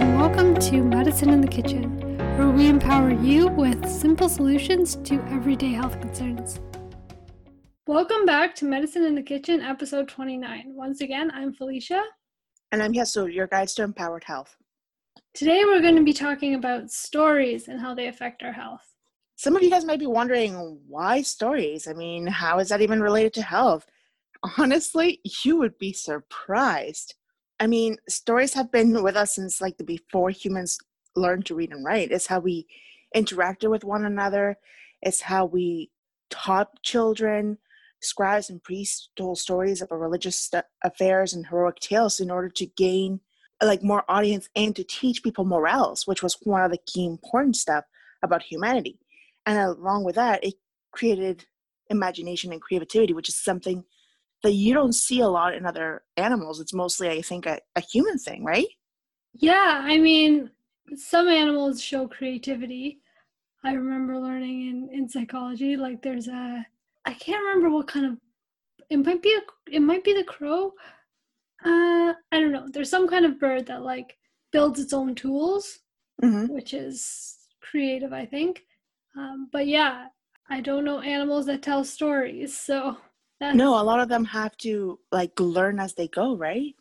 and welcome to Medicine in the Kitchen, where we empower you with simple solutions to everyday health concerns. Welcome back to Medicine in the Kitchen, episode 29. Once again, I'm Felicia. And I'm Yasu, your guides to empowered health. Today, we're going to be talking about stories and how they affect our health. Some of you guys might be wondering why stories? I mean, how is that even related to health? Honestly, you would be surprised. I mean, stories have been with us since like the before humans learned to read and write. It's how we interacted with one another. It's how we taught children. Scribes and priests told stories about religious st- affairs and heroic tales in order to gain like more audience and to teach people morals, which was one of the key important stuff about humanity. And along with that, it created imagination and creativity, which is something that you don't see a lot in other animals. It's mostly, I think, a, a human thing, right? Yeah, I mean, some animals show creativity. I remember learning in, in psychology, like there's a, I can't remember what kind of, it might be a, it might be the crow. Uh, I don't know. There's some kind of bird that like builds its own tools, mm-hmm. which is creative, I think. Um, but yeah, I don't know animals that tell stories, so no, a lot of them have to like learn as they go, right?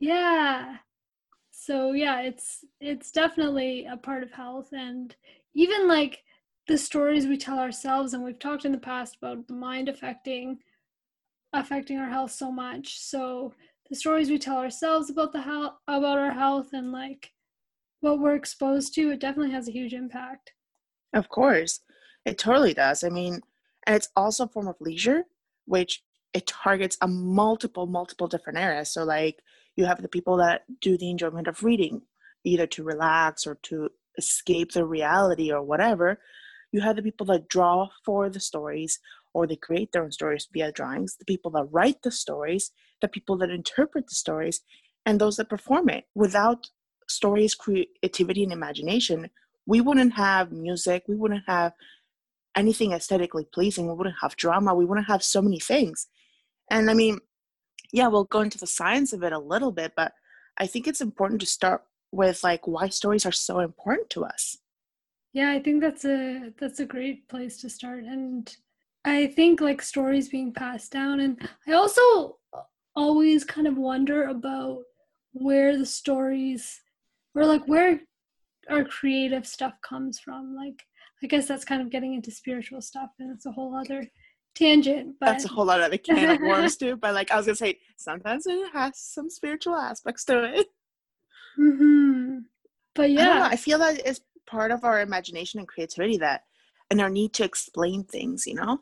Yeah. So yeah, it's it's definitely a part of health and even like the stories we tell ourselves and we've talked in the past about the mind affecting affecting our health so much. So the stories we tell ourselves about the health about our health and like what we're exposed to, it definitely has a huge impact. Of course. It totally does. I mean, and it's also a form of leisure which it targets a multiple multiple different areas. So like you have the people that do the enjoyment of reading either to relax or to escape the reality or whatever. You have the people that draw for the stories or they create their own stories via drawings the people that write the stories the people that interpret the stories and those that perform it. Without stories creativity and imagination we wouldn't have music we wouldn't have anything aesthetically pleasing. We wouldn't have drama. We wouldn't have so many things. And I mean, yeah, we'll go into the science of it a little bit, but I think it's important to start with like why stories are so important to us. Yeah, I think that's a that's a great place to start. And I think like stories being passed down and I also always kind of wonder about where the stories or like where our creative stuff comes from. Like I guess that's kind of getting into spiritual stuff, and it's a whole other tangent. But that's a whole lot of other can of worms too. But like I was gonna say, sometimes it has some spiritual aspects to it. Hmm. But yeah, I, I feel that it's part of our imagination and creativity that, and our need to explain things. You know.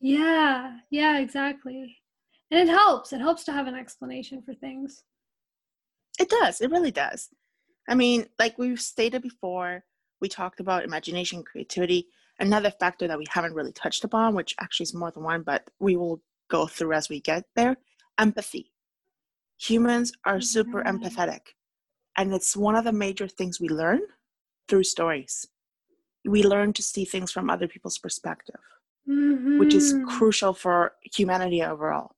Yeah. Yeah. Exactly. And it helps. It helps to have an explanation for things. It does. It really does. I mean, like we've stated before, we talked about imagination, creativity. Another factor that we haven't really touched upon, which actually is more than one, but we will go through as we get there empathy. Humans are super mm-hmm. empathetic. And it's one of the major things we learn through stories. We learn to see things from other people's perspective, mm-hmm. which is mm-hmm. crucial for humanity overall.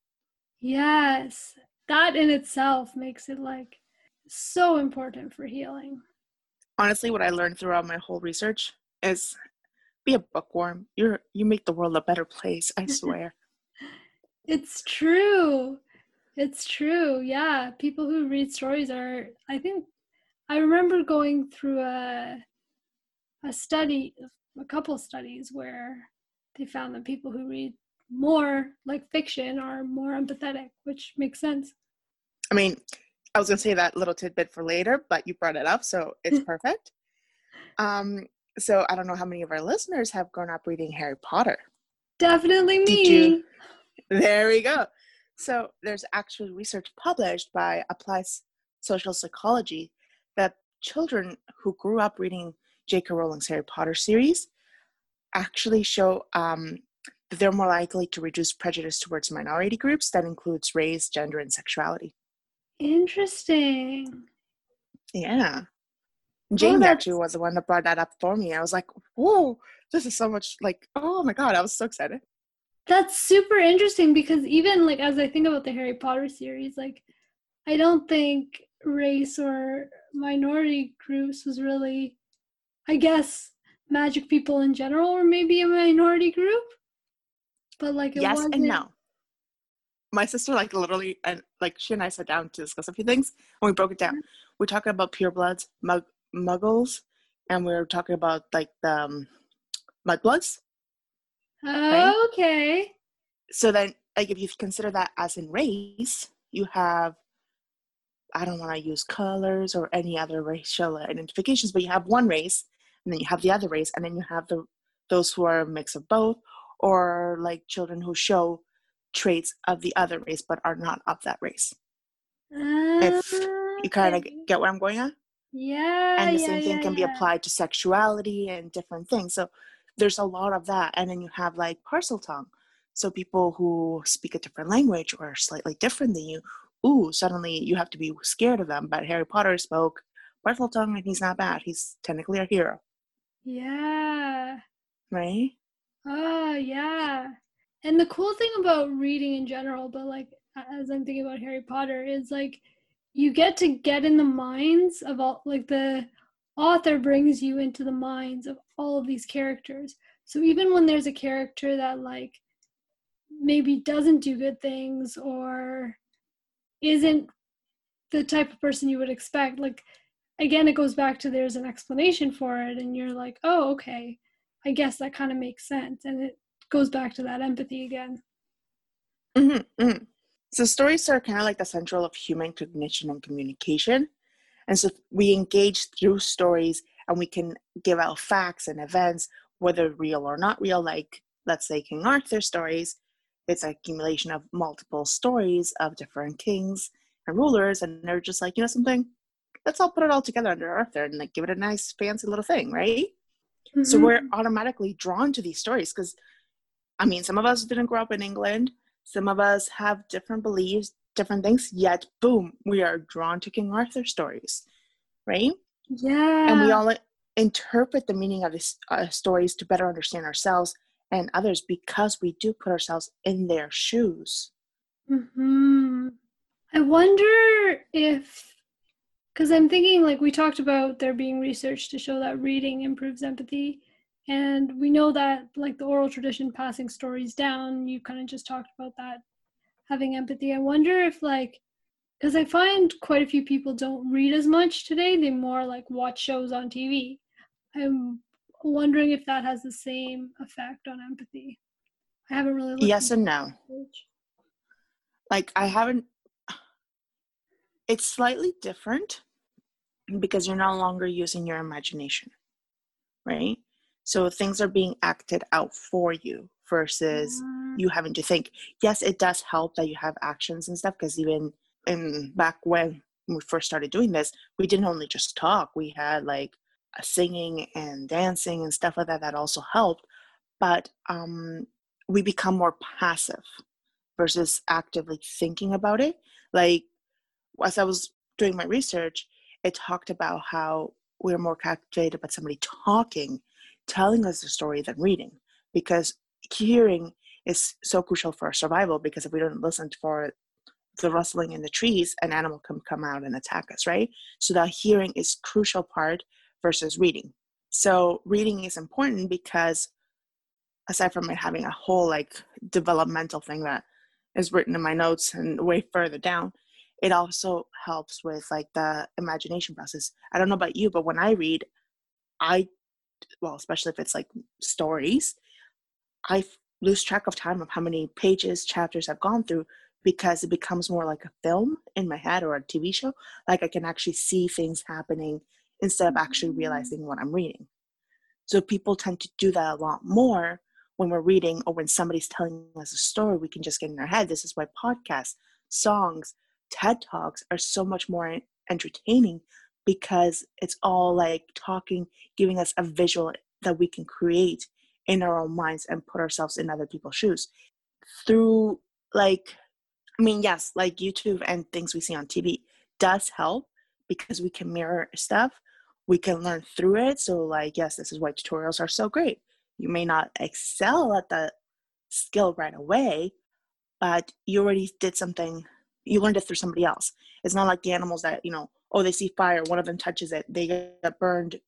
Yes, that in itself makes it like so important for healing honestly what i learned throughout my whole research is be a bookworm. You're you make the world a better place i swear. It's true. It's true. Yeah people who read stories are i think i remember going through a a study a couple studies where they found that people who read more like fiction are more empathetic which makes sense. I mean I was going to say that little tidbit for later, but you brought it up, so it's perfect. Um, so I don't know how many of our listeners have grown up reading Harry Potter. Definitely me. There we go. So there's actually research published by Applied Social Psychology that children who grew up reading J.K. Rowling's Harry Potter series actually show um, that they're more likely to reduce prejudice towards minority groups that includes race, gender, and sexuality. Interesting. Yeah. Oh, Jane oh, actually was the one that brought that up for me. I was like, whoa, this is so much like, oh my God, I was so excited. That's super interesting because even like as I think about the Harry Potter series, like I don't think race or minority groups was really, I guess, magic people in general were maybe a minority group. But like, it yes wasn't. and no. My sister, like, literally, and like, she and I sat down to discuss a few things, and we broke it down. We're talking about purebloods, mug, muggles, and we are talking about like the um, mudbloods. Oh, okay. So then, like, if you consider that as in race, you have. I don't want to use colors or any other racial identifications, but you have one race, and then you have the other race, and then you have the those who are a mix of both, or like children who show traits of the other race but are not of that race. If ah, You kind of get where I'm going at? Yeah. and the yeah, same thing yeah, can be applied to sexuality and different things so there's a lot of that and then you have like Parseltongue so people who speak a different language or are slightly different than you ooh suddenly you have to be scared of them but harry potter spoke Parseltongue and he's not bad he's technically a hero Yeah. right Oh, yeah. And the cool thing about reading in general, but like as I'm thinking about Harry Potter, is like you get to get in the minds of all, like the author brings you into the minds of all of these characters. So even when there's a character that like maybe doesn't do good things or isn't the type of person you would expect, like again, it goes back to there's an explanation for it, and you're like, oh, okay. I guess that kind of makes sense. And it goes back to that empathy again. hmm hmm So stories are kind of like the central of human cognition and communication. And so we engage through stories and we can give out facts and events, whether real or not real, like let's say King Arthur stories. It's an accumulation of multiple stories of different kings and rulers, and they're just like, you know something? Let's all put it all together under Arthur and like give it a nice fancy little thing, right? So Mhm. we're automatically drawn to these stories because, I mean, some of us didn't grow up in England. Some of us have different beliefs, different things. Yet, boom, we are drawn to King Arthur stories, right? yeah. And we all interpret the meaning of these uh, stories to better understand ourselves and others because we do put ourselves in their shoes. hmm I wonder if, because I'm thinking like we talked about there being research to show that reading improves empathy. And we know that like the oral tradition passing stories down, you kind of just talked about that having empathy. I wonder if like, because I find quite a few people don't read as much today, they more like watch shows on TV. I'm wondering if that has the same effect on empathy. I haven't really looked Yes and no. research. Like, I haven't, it's slightly different because you're no longer using your imagination, right? So things are being acted out for you versus Ah. you having to think. Yes, it does help that you have actions and stuff because even in back when we first started doing this, we didn't only just talk. We had like singing and dancing and stuff like that that also helped. But um, we become more passive versus actively thinking about it. Like as I was doing my research, it talked about how we're more captivated by somebody talking, telling us the story than reading, because hearing is so crucial for our survival. Because if we don't listen for the rustling in the trees, an animal can come out and attack us, right? So that hearing is crucial part versus reading. So reading is important because aside from it having a whole like developmental thing that is written in my notes and way further down, it also helps with like the imagination process. I don't know about you, but when I read, I well, especially if it's like stories, I lose track of time of how many pages, chapters I've gone through because it becomes more like a film in my head or a TV show. Like I can actually see things happening instead of actually realizing what I'm reading. So people tend to do that a lot more when we're reading or when somebody's telling us a story. We can just get in our head. This is why podcasts, songs, TED Talks are so much more entertaining because it's all like talking, giving us a visual that we can create in our own minds and put ourselves in other people's shoes. Through like, I mean, yes, like YouTube and things we see on TV does help because we can mirror stuff. We can learn through it. So, like, yes, this is why tutorials are so great. You may not excel at the skill right away, but you already did something, you learned it through somebody else. It's not like the animals that, you know, oh, they see fire, one of them touches it, they get burned,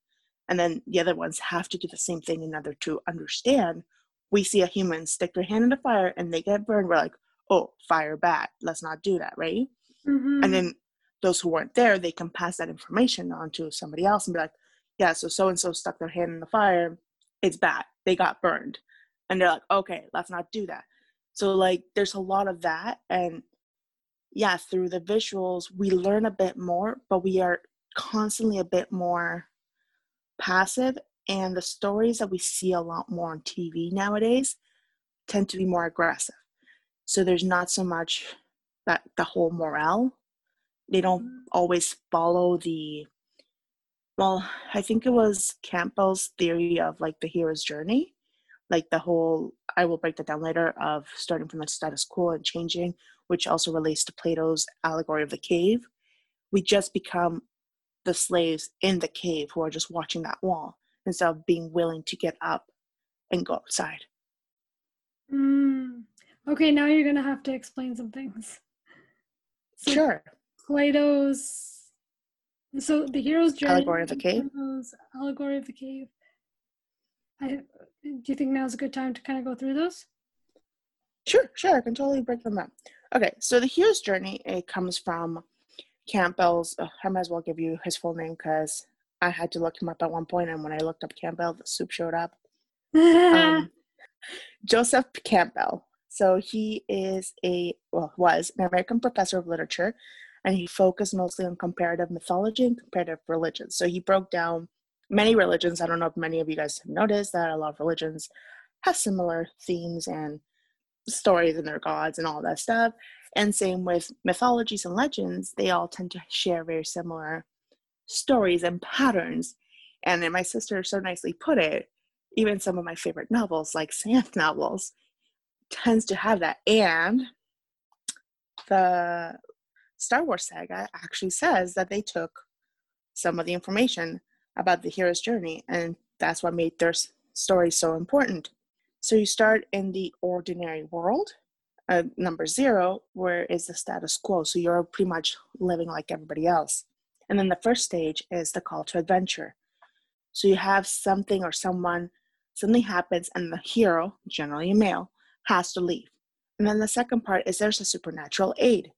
and then the other ones have to do the same thing in order to understand. We see a human stick their hand in the fire and they get burned. We're like, oh, fire bad. Let's not do that, right? Mhm. And then those who weren't there, they can pass that information on to somebody else and be like, yeah, so so and so stuck their hand in the fire. It's bad. They got burned. And they're like, okay, let's not do that. So, like, there's a lot of that. And yeah, through the visuals, we learn a bit more, but we are constantly a bit more passive. And the stories that we see a lot more on TV nowadays tend to be more aggressive. So, there's not so much that the whole morale they don't mm-hmm. always follow the well i think it was campbell's theory of like the hero's journey like the whole i will break that down later of starting from the status quo and changing which also relates to plato's allegory of the cave we just become the slaves in the cave who are just watching that wall instead of being willing to get up and go outside Mm. Okay, now you're gonna have to explain some things. So sure Plato's so the hero's journey Allegory of the cave? Plato's allegory of the cave. I do you think now's a good time to kind of go through those? Sure, sure, I can totally break them down. Okay, so the hero's journey it comes from Campbell's. I might as well give you his full name because I had to look him up at one point, and when I looked up Campbell, the soup showed up. Um, Joseph Campbell. So he is a well was an American professor of literature, and he focused mostly on comparative mythology and comparative religions. So he broke down many religions. I don't know if many of you guys have noticed that a lot of religions have similar themes and stories and their gods and all that stuff. And same with mythologies and legends, they all tend to share very similar stories and patterns. And then my sister so nicely put it, even some of my favorite novels, like Xanth novels, tends to have that. And the Star Wars saga actually says that they took some of the information about the hero's journey, and that's what made their story so important. So you start in the ordinary world, uh, number zero, where is the status quo. So you're pretty much living like everybody else. And then the first stage is the call to adventure. So you have something or someone, something happens, and the hero, generally a male, has to leave. And then the second part is there's a supernatural aid.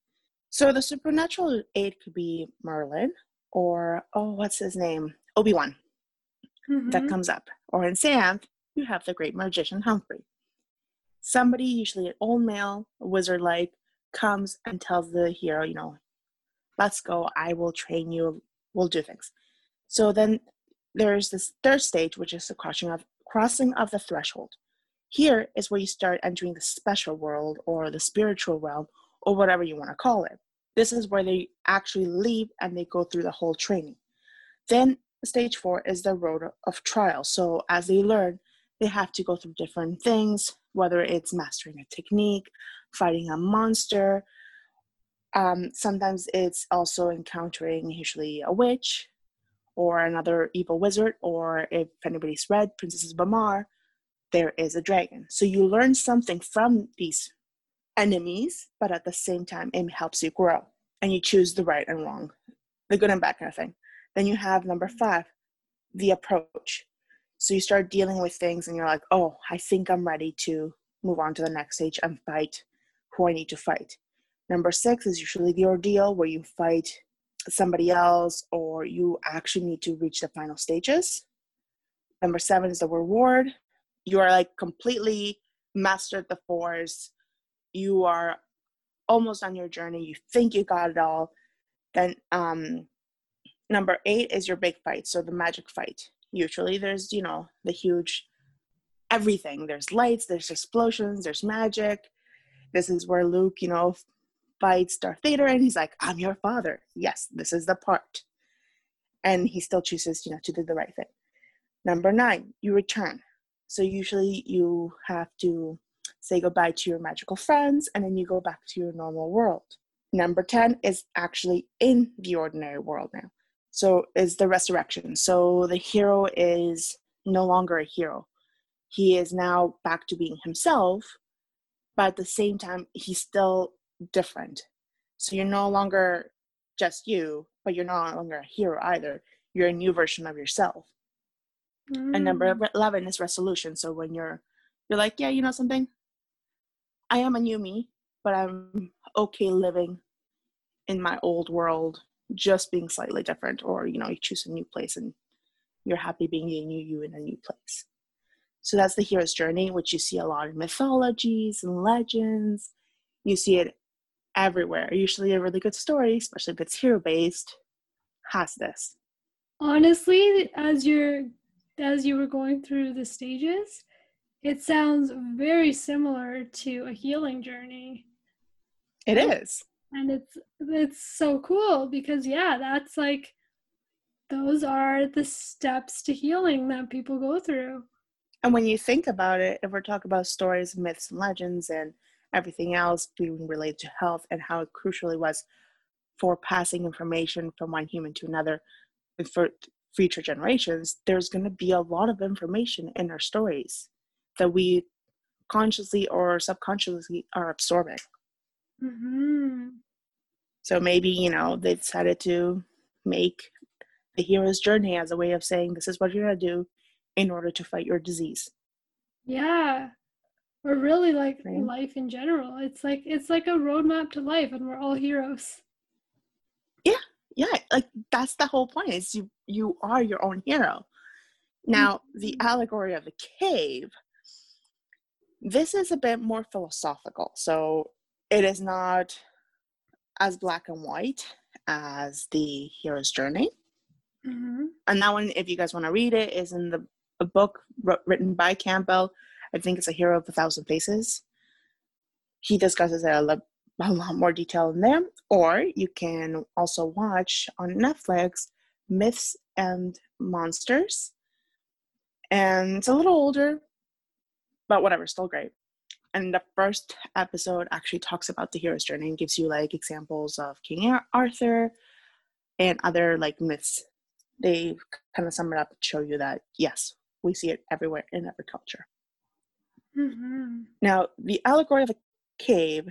So the supernatural aid could be Merlin or, oh, what's his name? Obi Wan that Mhm. comes up. Or in Xanth, you have the great magician Humfrey. Somebody, usually an old male, wizard like, comes and tells the hero, you know, let's go, I will train you, we'll do things. So then there's this third stage, which is the crossing of crossing of the threshold. Here is where you start entering the special world or the spiritual realm or whatever you want to call it. This is where they actually leave and they go through the whole training. Then stage four is the road of trial. So as they learn, they have to go through different things, whether it's mastering a technique, fighting a monster. Um, sometimes it's also encountering usually a witch or another evil wizard, or if anybody's read Princesses Bamar, there is a dragon. So you learn something from these enemies, but at the same time, it helps you grow and you choose the right and wrong, the good and bad kind of thing. Then you have number five, the approach. So you start dealing with things and you're like, oh, I think I'm ready to move on to the next stage and fight who I need to fight. Number six is usually the ordeal where you fight somebody else or you actually need to reach the final stages. Number seven is the reward. You are like completely mastered the force. You are almost on your journey. You think you got it all. Then um, number eight is your big fight. So the magic fight. Usually there's, you know, the huge everything. There's lights, there's explosions, there's magic. This is where Luke, you know, fights Darth Vader and he's like, I'm your father. Yes, this is the part. And he still chooses, you know, to do the right thing. Number nine, you return. So usually you have to say goodbye to your magical friends and then you go back to your normal world. Number 10 is actually in the ordinary world now. So is the resurrection. So the hero is no longer a hero. He is now back to being himself, but at the same time, he's still different. So you're no longer just you, but you're no longer a hero either. You're a new version of yourself. Mm. And number mm. 11 is resolution. So when you're you're like, yeah, you know something? I am a new me, but I'm okay living in my old world, just being slightly different. Or, you know, you choose a new place and you're happy being a new you in a new place. So that's the hero's journey, which you see a lot in mythologies and legends. You see it everywhere. Usually, a really good story, especially if it's hero based, has this. Honestly, as you're as you were going through the stages, it sounds very similar to a healing journey. It is. And it's it's so cool because yeah, that's like those are the steps to healing that people go through. And when you think about it, if we're talking about stories, myths, and legends, and everything else being related to health and how crucial it was for passing information from one human to another for future generations, there's going to be a lot of information in our stories that we consciously or subconsciously are absorbing. Mm-hmm. So maybe, you know, they decided to make the hero's journey as a way of saying, this is what you're going to do in order to fight your disease. Yeah. Or really like right. life in general. It's like it's like a roadmap to life and we're all heroes. Yeah. Yeah. Like that's the whole point is you you are your own hero. Now, mm-hmm. the allegory of the cave, this is a bit more philosophical. So it is not as black and white as the hero's journey. Mm-hmm. And that one, if you guys want to read it, is in the a book written by Campbell. I think it's a hero of a thousand faces. He discusses it a, lo- a lot more detail in there. Or you can also watch on Netflix Myths and Monsters. And it's a little older, but whatever, still great. And the first episode actually talks about the hero's journey and gives you like examples of King Arthur and other like myths. They kind of sum it up to show you that yes, we see it everywhere in every culture. Mm-hmm. Now, the allegory of the cave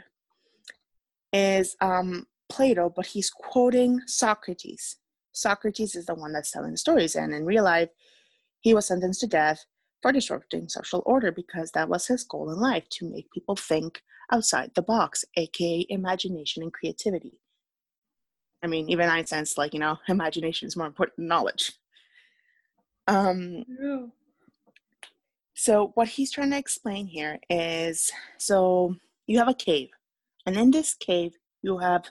is um, Plato, but he's quoting Socrates. Socrates is the one that's telling the stories, and in real life, he was sentenced to death for disrupting social order because that was his goal in life to make people think outside the box, aka imagination and creativity. I mean, even Einstein's like, you know, imagination is more important than knowledge. Um, yeah. So, what he's trying to explain here is so you have a cave, and in this cave, you have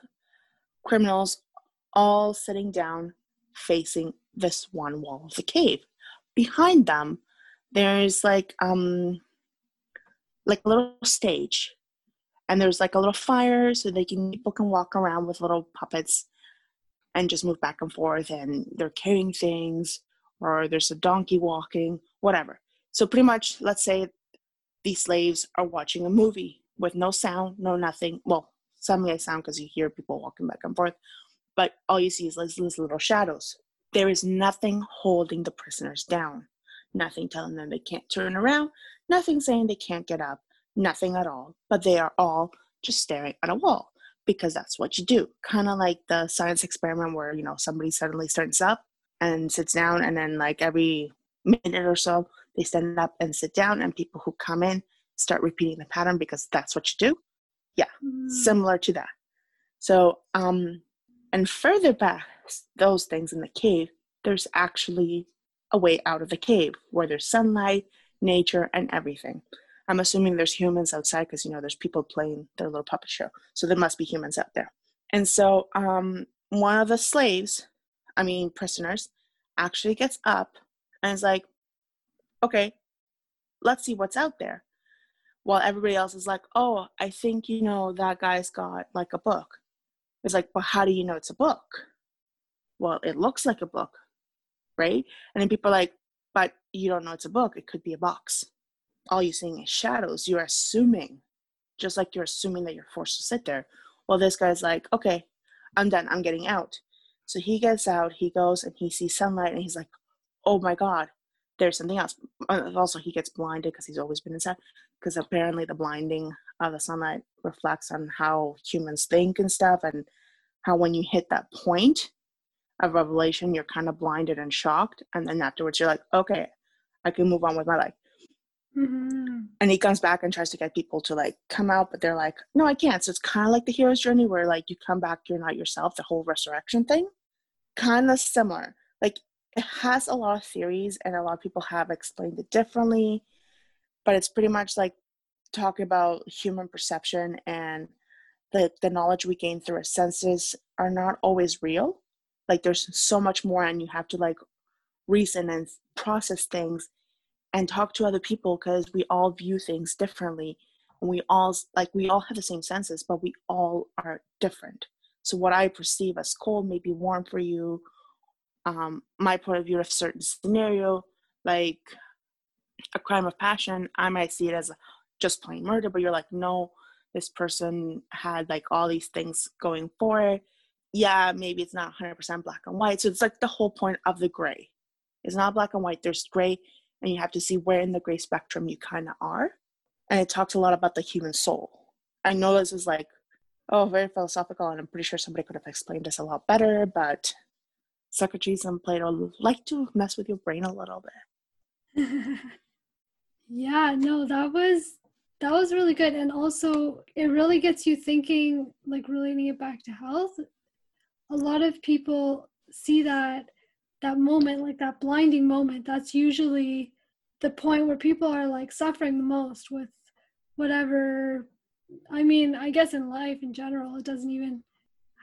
criminals all sitting down facing this one wall of the cave. Behind them, there's like um like a little stage and there's like a little fire so they can people can walk around with little puppets and just move back and forth and they're carrying things or there's a donkey walking whatever so pretty much, let's say these slaves are watching a movie with no sound, no nothing. Well, some may sound because you hear people walking back and forth, but all you see is these little shadows. There is nothing holding the prisoners down, nothing telling them they can't turn around, nothing saying they can't get up, nothing at all. But they are all just staring at a wall because that's what you do. Kind of like the science experiment where, you know, somebody suddenly stands up and sits down, and then, like, every minute or so, they stand up and sit down, and people who come in start repeating the pattern because that's what you do. Yeah, mm. similar to that. So, um, and further back, those things in the cave, there's actually a way out of the cave where there's sunlight, nature, and everything. I'm assuming there's humans outside because you know there's people playing their little puppet show, so there must be humans out there. And so, um, one of the slaves, I mean prisoners, actually gets up and is like, okay, let's see what's out there. While everybody else is like, oh, I think, you know, that guy's got like a book. It's like, well, how do you know it's a book? Well, it looks like a book, right? And then people are like, but you don't know it's a book. It could be a box. All you're seeing is shadows. You're assuming, just like you're assuming that you're forced to sit there. Well, this guy's like, okay, I'm done. I'm getting out. So he gets out, he goes and he sees sunlight and he's like, oh my God, there's something else. Uh, also, he gets blinded because he's always been inside. Because apparently, the blinding of the sunlight reflects on how humans think and stuff, and how when you hit that point, a revelation, you're kind of blinded and shocked. And then afterwards, you're like, okay, I can move on with my life. Mm-hmm. And he comes back and tries to get people to like come out, but they're like, no, I can't. So it's kind of like the hero's journey where like you come back, you're not yourself, the whole resurrection thing. Kind of similar. Like it has a lot of theories and a lot of people have explained it differently, but it's pretty much like talking about human perception and the, the knowledge we gain through our senses are not always real. Like there's so much more and you have to like reason and process things and talk to other people because we all view things differently. And we all like we all have the same senses but we all are different. So what i perceive as cold may be warm for you. Um, my point of view of certain scenario like a crime of passion i might see it as just plain murder but you're like no this person had like all these things going for it yeah maybe it's not 100% black and white so it's like the whole point of the gray it's not black and white there's gray and you have to see where in the gray spectrum you kind of are. And it talks a lot about the human soul. I know this is like, oh, very philosophical, and I'm pretty sure somebody could have explained this a lot better, but Socrates and Plato like to mess with your brain a little bit. yeah, no, that was that was really good. And also it really gets you thinking, like relating it back to health. A lot of people see that that moment, like that blinding moment, that's usually the point where people are like suffering the most with whatever. I mean, I guess in life in general, it doesn't even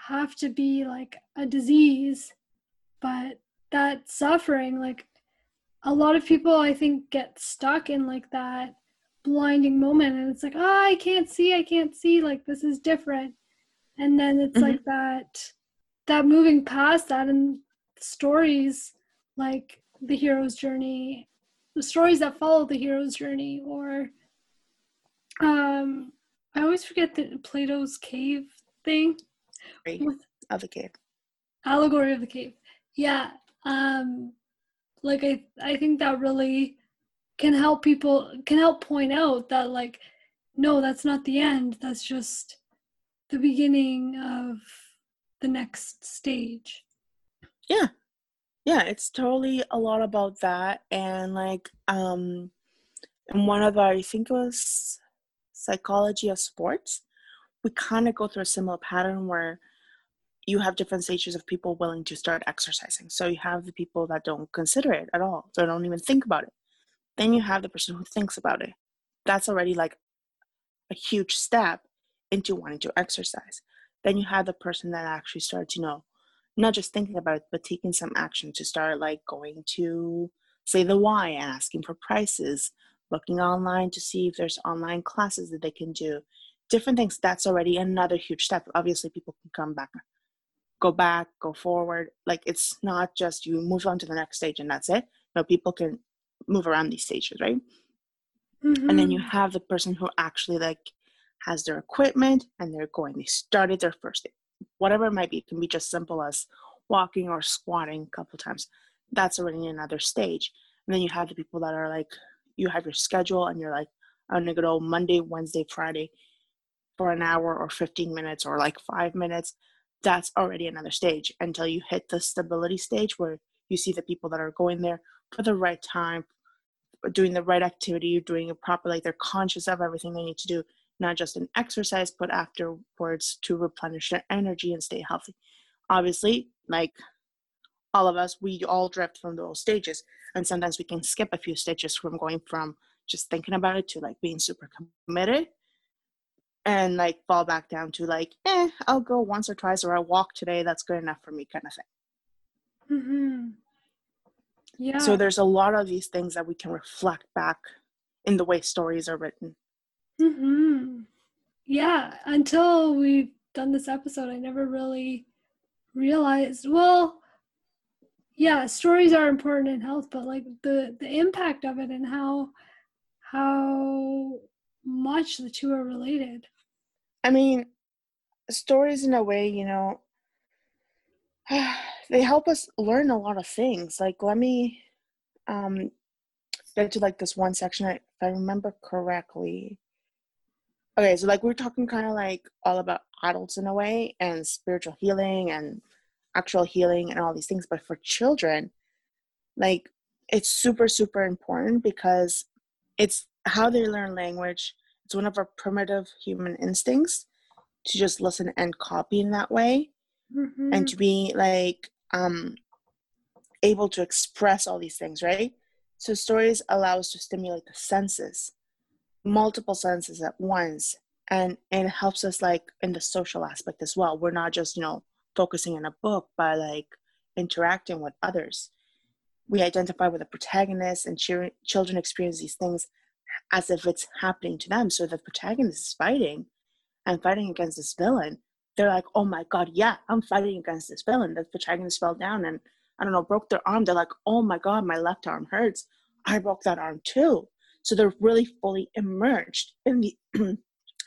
have to be like a disease, but that suffering, like a lot of people, I think, get stuck in like that blinding moment and it's like, oh, I can't see, I can't see, like this is different. And then it's mm-hmm. like that that moving past that and stories like the hero's journey the stories that follow the hero's journey or um i always forget the plato's cave thing of the cave. Allegory of the cave. Yeah um like i i think that really can help people can help point out that like no that's not the end. That's just the beginning of the next stage. Yeah. Yeah it's totally a lot about that and like um in one of our i think it was psychology of sports we kind of go through a similar pattern where you have different stages of people willing to start exercising. So you have the people that don't consider it at all they don't even think about it. Then you have the person who thinks about it. That's already like a huge step into wanting to exercise then you have the person that actually starts you know not just thinking about it, but taking some action to start like going to say the Y and asking for prices, looking online to see if there's online classes that they can do, different things. That's already another huge step. Obviously, people can come back, go back, go forward. Like it's not just you move on to the next stage and that's it. No, people can move around these stages, right? Mm-hmm. And then you mm-hmm. have the person who actually like has their equipment and they're going. They started their first day, whatever it might be. It can be just simple as walking or squatting a couple times. That's already another stage. And then you have the people that are like, you have your schedule and you're like, I'm gonna go Monday, Wednesday, Friday for an hour or 15 minutes or like five minutes. That's already another stage until you hit the stability stage where you see the people that are going there for the right time, doing the right activity, doing it properly. They're conscious of everything they need to do not just an exercise, but afterwards to replenish their energy and stay healthy. Obviously, like all of us, we all drift from those stages. And sometimes we can skip a few stages from going from just thinking about it to like being super committed and like fall back down to like, eh, I'll go once or twice or I'll walk today. That's good enough for me, kind of thing. Mm-hmm. Yeah. So there's a lot of these things that we can reflect back in the way stories are written. Mm-hmm. Yeah, until we've done this episode, I never really realized. Well, yeah, stories are important in health, but like the the impact of it and how how much the two are related. I mean, stories in a way, you know, they help us learn a lot of things. Like, let me um, get to like this one section. If I remember correctly, okay so like we're talking kind of like all about adults in a way and spiritual healing and actual healing and all these things but for children like it's super super important because it's how they learn language. It's one of our primitive human instincts to just listen and copy in that way mm-hmm. and to be like um able to express all these things right? So stories allow us to stimulate the senses multiple senses at once and it helps us like in the social aspect as well. We're not just you know focusing in a book but like interacting with others. We identify with the protagonist and children experience these things as if it's happening to them. So the protagonist is fighting and fighting against this villain. They're like oh my god yeah i'm fighting against this villain. The protagonist fell down and i don't know broke their arm. They're like oh my god my left arm hurts. I broke that arm too so they're really fully immersed in the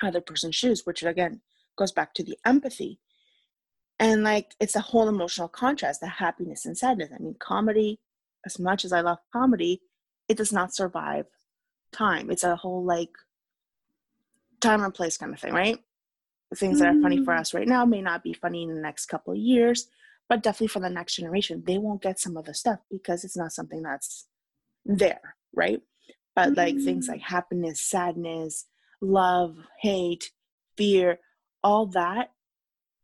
other person's shoes, which again goes back to the empathy. And like it's a whole emotional contrast, the happiness and sadness. I mean, comedy, as much as I love comedy, it does not survive time. It's a whole like time and place kind of thing, right? The things that are funny for mm. us right now may not be funny in the next couple of years, but definitely for the next generation, they won't get some of the stuff because it's not something that's there, right? But like things mm. like happiness, sadness, love, hate, fear, all that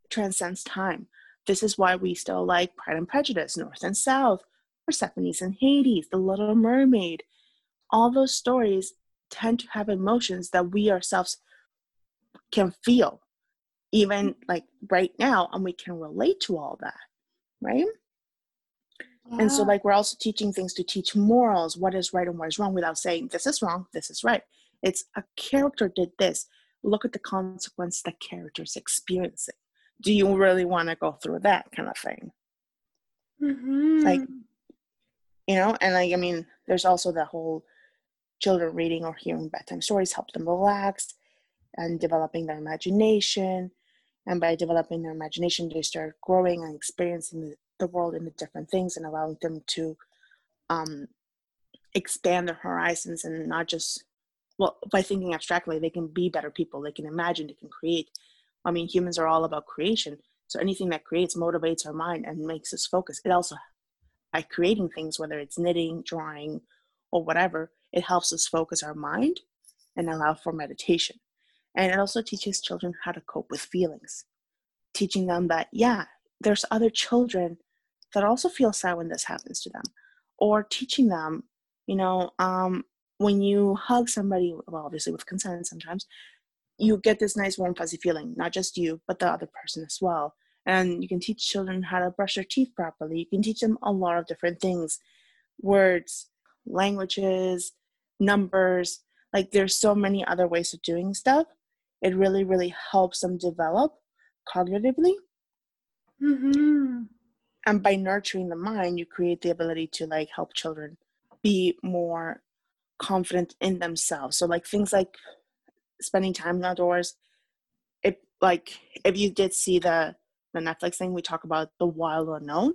transcends time. This is why we still like Pride and Prejudice, North and South, Persephone's and Hades, The Little Mermaid. All those stories tend to have emotions that we ourselves can feel, even like right now, and we can relate to all that, right? And so, like, we're also teaching things to teach morals, what is right and what is wrong, without saying this is wrong, this is right. It's a character did this. Look at the consequence that character's experiencing. Do you really want to go through that kind of thing? Mm-hmm. Like, you know, and like, I mean, there's also the whole children reading or hearing bedtime stories help them relax and developing their imagination. And by developing their imagination, they start growing and experiencing the, world in the different things and allowing them to um, expand their horizons and not just well by thinking abstractly they can be better people they can imagine they can create. I mean humans are all about creation. So anything that creates motivates our mind and makes us focus. It also by creating things whether it's knitting drawing or whatever it helps us focus our mind and allow for meditation. And it also teaches children how to cope with feelings teaching them that yeah there's other children that also feel sad when this happens to them or teaching them you know um, when you hug somebody, well, obviously with consent sometimes, you get this nice warm fuzzy feeling, not just you, but the other person as well. And you can teach children how to brush their teeth properly. You can teach them a lot of different things words, languages, numbers. Like there's so many other ways of doing stuff. It really, really helps them develop cognitively. Mm-hmm. And by nurturing the mind, you create the ability to like help children be more confident in themselves. So like things like spending time outdoors. If like if you did see the the Netflix thing, we talk about the wild unknown.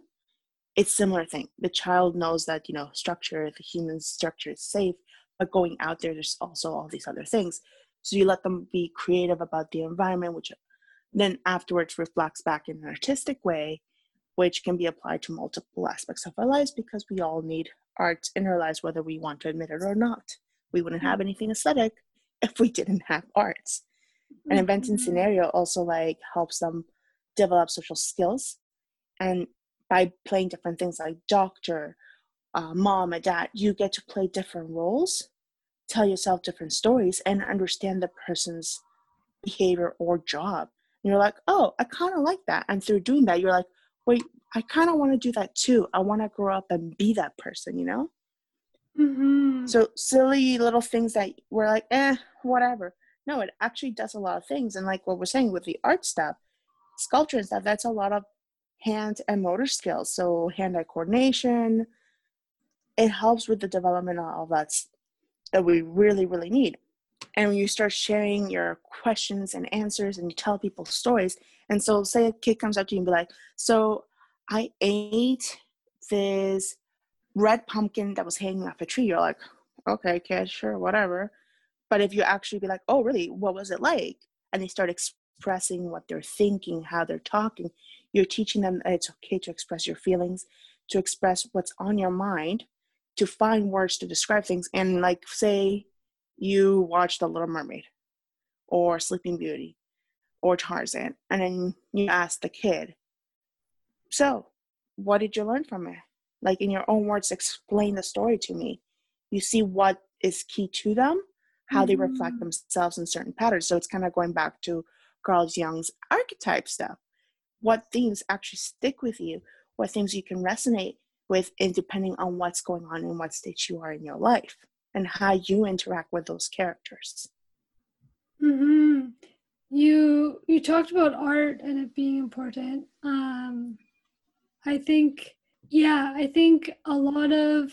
It's similar thing. The child knows that you know structure, the human structure is safe, but going out there, there's also all these other things. So you let them be creative about the environment, which then afterwards reflects back in an artistic way, which can be applied to multiple aspects of our lives because we all need art in our lives, whether we want to admit it or not. We wouldn't have mm-hmm. anything aesthetic if we didn't have arts. An inventing mm-hmm. scenario also like helps them develop social skills, and by playing different things like doctor, uh, mom, and dad, you get to play different roles, tell yourself different stories, and understand the person's behavior or job. And you're like, oh, I kind of like that. And through doing that, you're like, wait, I kind of want to do that too. I want to grow up and be that person, you know? Mm-hmm. So silly little things that we're like, eh, whatever. No, it actually does a lot of things. And like what we're saying with the art stuff, sculpture and stuff, that's a lot of hand and motor skills. So hand-eye coordination. It helps with the development of all that that we really, really need. And when you start sharing your questions and answers and you tell people stories, and so say a kid comes up to you and be like, so I ate this red pumpkin that was hanging off a tree. You're like, okay, kid, sure, whatever. But if you actually be like, oh, really, what was it like? And they start expressing what they're thinking, how they're talking. You're teaching them it's okay to express your feelings, to express what's on your mind, to find words to describe things. And, like, say you watch The Little Mermaid or Sleeping Beauty or Tarzan, and then you ask the kid, So, what did you learn from it? Like, in your own words, explain the story to me. You see what is key to them, how mm-hmm. they reflect mm. themselves in certain patterns. So, it's kind of going back to Carl Jung's archetype stuff. What themes actually stick with you? What themes you can resonate with, and depending on what's going on and what stage you are in your life, and how you interact with those characters. Hmm. You you talked about art and it being important. Um, I think, yeah, I think a lot of,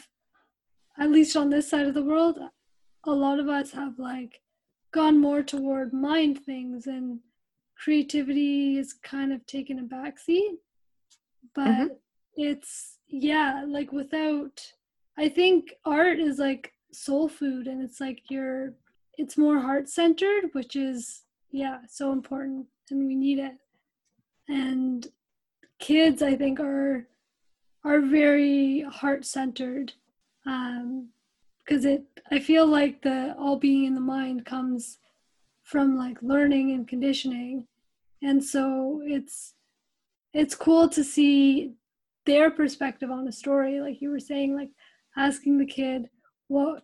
at least on this side of the world, a lot of us have like gone more toward mind things and creativity is kind of taken a backseat. But mm-hmm. it's, yeah, like without, I think art is like soul food and it's like you're, it's more heart centered, which is, yeah, so important and we need it. And kids i think are are very heart centered um because it i feel like the all being in the mind comes from like learning and conditioning and so it's it's cool to see their perspective on a story like you were saying like asking the kid what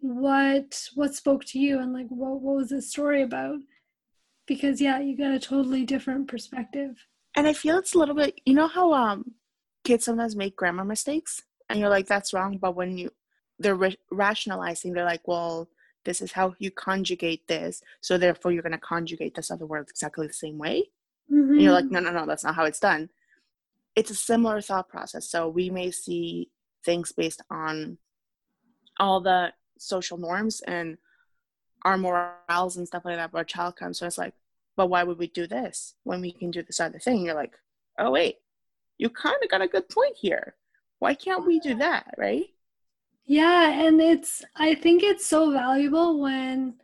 what what spoke to you and like what, what was the story about because yeah you got a totally different perspective and I feel it's a little bit, you know how um kids sometimes make grammar mistakes, and you're like, that's wrong. But when you they're ra- rationalizing, they're like, well, this is how you conjugate this, so therefore you're going to conjugate this other word exactly the same way. Mm-hmm. And you're like, mm-hmm. no, no, no, that's not how it's done. It's a similar thought process. So we may see things based on all the social norms and our morals and stuff like that. But a child comes, so it's like, but why would we do this when we can do this other thing? You're like, oh, wait, you kind of got a good point here. Why can't we do that? Right. Yeah. And it's, I think it's so valuable when,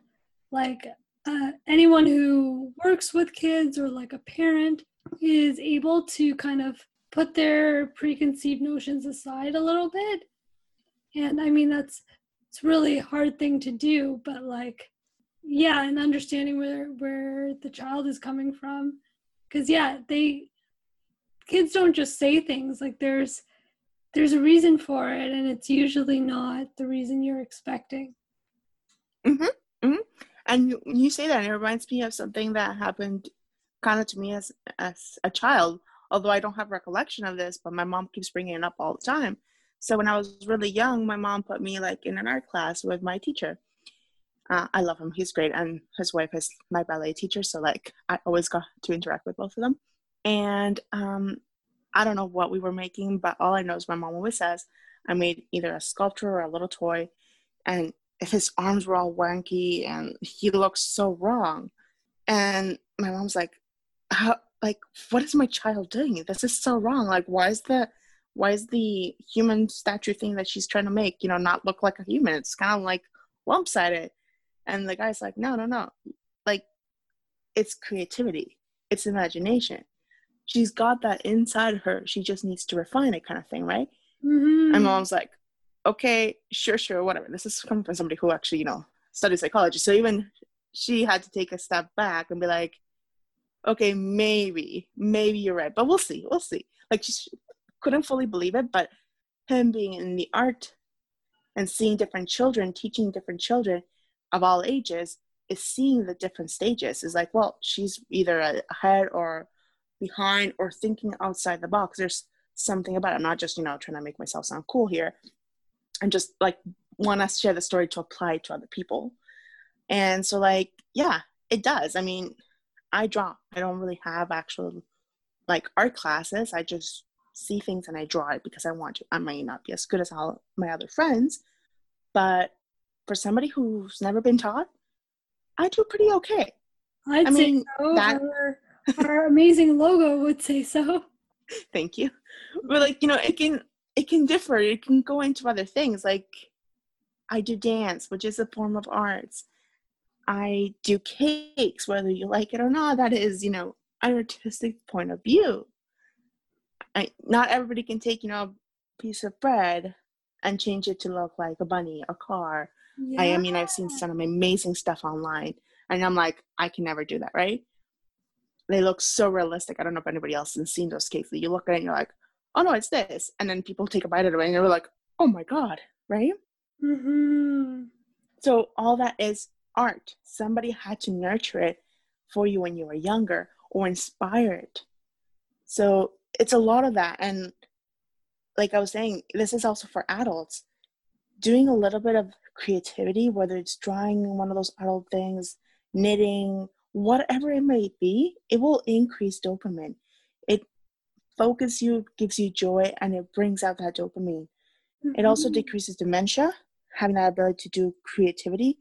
like, uh, anyone who works with kids or like a parent is able to kind of put their preconceived notions aside a little bit. And I mean, that's, it's really a hard thing to do, but like, yeah and understanding where where the child is coming from. Because yeah they kids don't just say things like there's there's a reason for it and it's usually not the reason you're expecting. Mm-hmm, mm-hmm. and you, you say that and it reminds me of something that happened kind of to me as as a child although i don't have recollection of this but my mom keeps bringing it up all the time so when i was really young my mom put me like in an art class with my teacher uh, I love him. He's great. And his wife is my ballet teacher. So, like, I always got to interact with both of them. And um, I don't know what we were making, but all I know is my mom always says I made either a sculpture or a little toy. And if his arms were all wanky and he looked so wrong. And my mom's like, How, like, what is my child doing? This is so wrong. Like, why is the why is the human statue thing that she's trying to make, you know, not look like a human? It's kind of like lumps at it. And the guy's like, no, no, no. Like, it's creativity, it's imagination. She's got that inside her. She just needs to refine it, kind of thing, right? Mm-hmm. And mom's like, okay, sure, sure, whatever. This is coming from somebody who actually, you know, studied psychology. So even she had to take a step back and be like, okay, maybe, maybe you're right, but we'll see, we'll see. Like, she couldn't fully believe it, but him being in the art and seeing different children, teaching different children, of all ages is seeing the different stages. Is like well she's either ahead or behind or thinking outside the box. There's something about it. I'm not just you know trying to make myself sound cool here. And just like want to share the story to apply to other people. And so like yeah it does. I mean i draw. I don't really have actual like art classes. I just see things and i draw it because i want to i might not be as good as all my other friends but for somebody who's never been taught, I do pretty okay. I'd I mean, so. That... Our, our amazing logo would say so. Thank you. But like, you know, it can it can differ. It can go into other things. Like I do dance, which is a form of arts. I do cakes, whether you like it or not. That is, you know, an artistic point of view. I, not everybody can take, you know, a piece of bread and change it to look like a bunny, a car. Yeah. I, I mean, I've seen some amazing stuff online, and I'm like, I can never do that, right? They look so realistic. I don't know if anybody else has seen those cakes. You look at it and you're like, oh no, it's this. And then people take a bite of it and you're like, oh my God, right? Mm-hmm. So all that is art. Somebody had to nurture it for you when you were younger or inspire it. So it's a lot of that. And like I was saying, this is also for adults. Doing a little bit of creativity, whether it's drawing one of those adult things, knitting, whatever it may be, it will increase dopamine. It focuses you, gives you joy, and it brings out that dopamine. Mm-hmm. It also mm-hmm. decreases dementia, having that ability to do creativity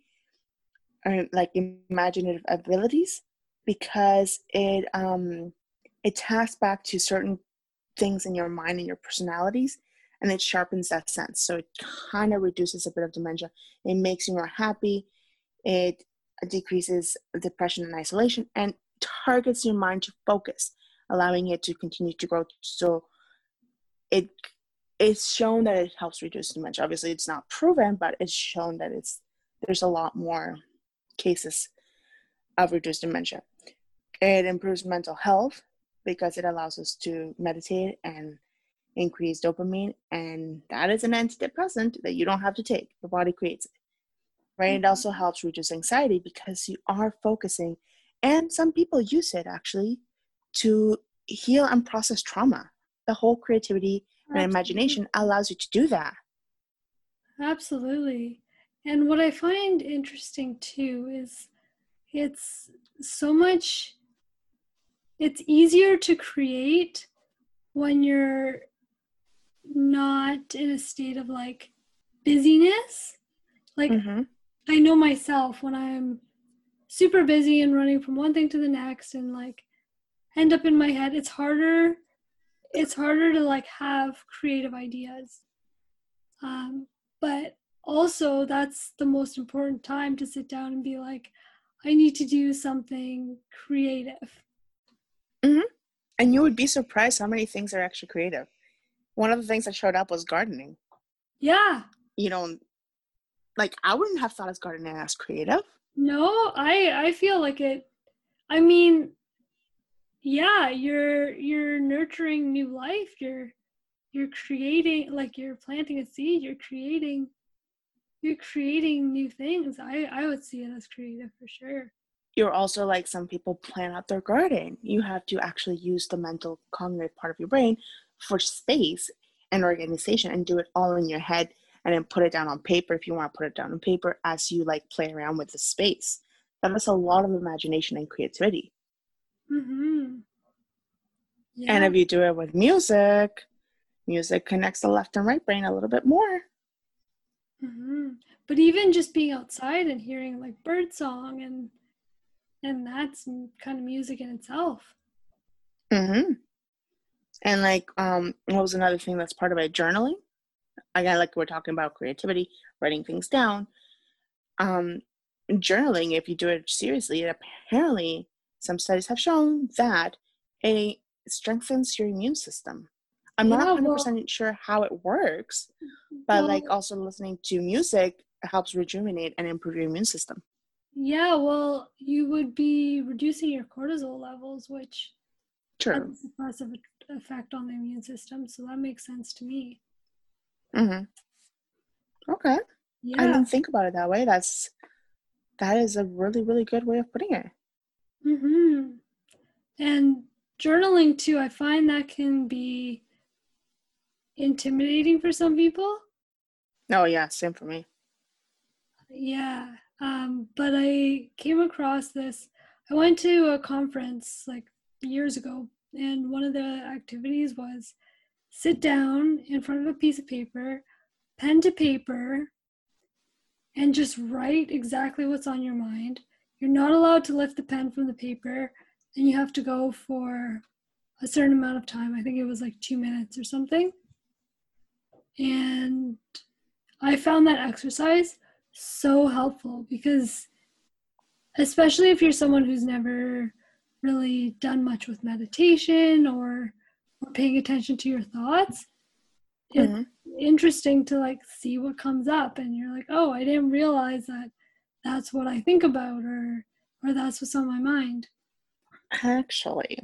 or like imaginative abilities because it um it taps back to certain things in your mind and your personalities and it sharpens that sense. So it kind of reduces a bit of dementia. It makes you more happy. It decreases depression and isolation and targets your mind to focus allowing it to continue to grow. So it it's shown that it helps reduce dementia. Obviously it's not proven but it's shown that it's there's a lot more cases of reduced dementia. It improves mental health because it allows us to meditate and increase dopamine and that is an antidepressant that you don't have to take the body creates it right mm-hmm. it also helps reduce anxiety because you are focusing and some people use it actually to heal and process trauma the whole creativity Absolutely. and imagination allows you to do that Absolutely. And what I find interesting too is it's so much it's easier to create when you're not in a state of like busyness. Like mm-hmm. I know myself when I'm super busy and running from one thing to the next and like end up in my head, it's harder it's harder to like have creative ideas. Um, but also that's the most important time to sit down and be like, I need to do something creative. Mm-hmm. And you would be surprised how many things are actually creative. One of the things that showed up was gardening. Yeah. You know, like I wouldn't have thought of gardening as creative. No, I I feel like it. I mean, yeah, you're you're nurturing new life. You're you're creating like you're planting a seed. You're creating you're creating new things. I I would see it as creative for sure you're also like some people plan out their garden. You have to actually use the mental cognitive part of your brain for space and organization and do it all in your head and then put it down on paper if you want to put it down on paper as you like play around with the space. That is a lot of imagination and creativity. Mm-hmm. Yeah. And if you do it with music, music connects the left and right brain a little bit more. Mm-hmm. But even just being outside and hearing like bird song and and that's kind of music in itself. Mm-hmm. And like um what was another thing that's part of it journaling? Again like we're talking about creativity writing things down. Um journaling if you do it seriously it apparently some studies have shown that it strengthens your immune system. I'm yeah, not 100% well, sure how it works but well, like also listening to music helps rejuvenate and improve your immune system yeah, well, you would be reducing your cortisol levels, which True. has a suppressive effect on the immune system. So that makes sense to me. Mm-hmm. Okay. Yeah. I didn't think about it that way. That's that is a really, really good way of putting it. Mm-hmm. And journaling too, I find that can be intimidating for some people. Oh yeah, same for me. Yeah. Um, but I came across this. I went to a conference like years ago, and one of the activities was sit down in front of a piece of paper, pen to paper, and just write exactly what's on your mind. You're not allowed to lift the pen from the paper, and you have to go for a certain amount of time. I think it was like two minutes or something. And I found that exercise so helpful because especially if you're someone who's never really done much with meditation or or paying attention to your thoughts it's mm-hmm. interesting to like see what comes up and you're like oh i didn't realize that that's what i think about or or that's what's on my mind actually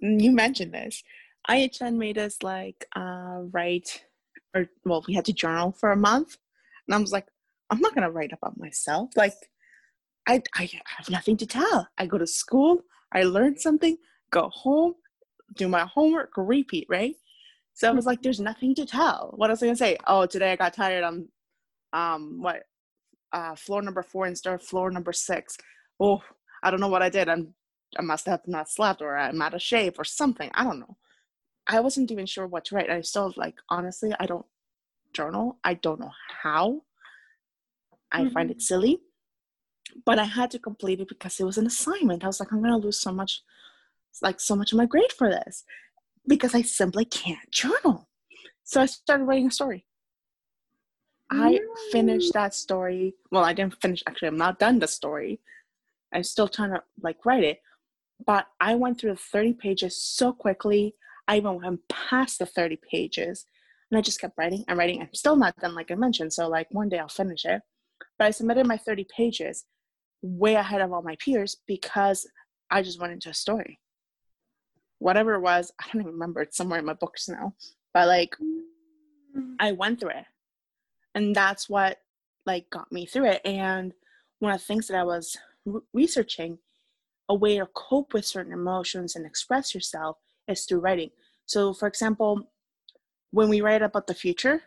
you mentioned this IHN made us like uh, write, or well, we had to journal for a month, and I was like, I'm not gonna write about myself. Like, I I have nothing to tell. I go to school, I learn something, go home, do my homework, repeat, right? So I was like, there's nothing to tell. What else I gonna say? Oh, today I got tired on um what uh floor number four instead of floor number six. Oh, I don't know what I did. I'm I must have not slept or I'm out of shape or something. I don't know. I wasn't even sure what to write. I still like honestly, I don't journal. I don't know how. I find it mm-hmm. silly. But I had to complete it because it was an assignment. I was like, I'm gonna lose so much, like so much of my grade for this. Because I simply can't journal. So I started writing a story. I finished that story. Well, I didn't finish actually, I'm not done the story. I'm still trying to like write it. But I went through the 30 pages so quickly. I even went past the 30 pages and I just kept writing and writing. I'm still not done, like I mentioned. So, like, one day I'll finish it. But I submitted my 30 pages way ahead of all my peers because I just went into a story. Whatever it was, I don't even remember. It's somewhere in my books now. But, like, I went through it. And that's what, like, got me through it. And one of the things that I was re- researching a way to cope with certain emotions and express yourself is through writing. So, for example, when we write about the future,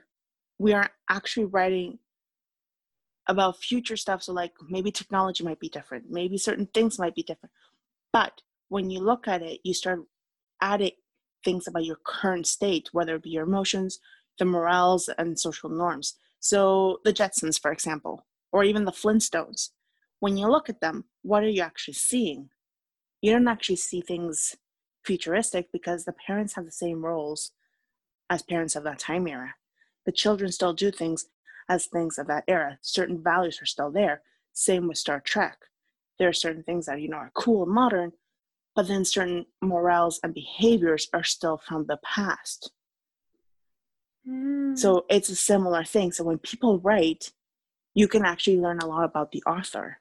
we are actually writing about future stuff. So, like maybe technology might be different, maybe certain things might be different. But when you look at it, you start adding things about your current state, whether it be your emotions, the morals, and social norms. So, the Jetsons, for example, or even the Flintstones, when you look at them, what are you actually seeing? You don't actually see things futuristic because the parents have the same roles as parents of that time era. The children still do things as things of that era. Certain values are still there. Same with Star Trek. There are certain things that you know are cool and modern, but then certain morals and behaviors are still from the past. Mm. So it's a similar thing. So when people write, you can actually learn a lot about the author.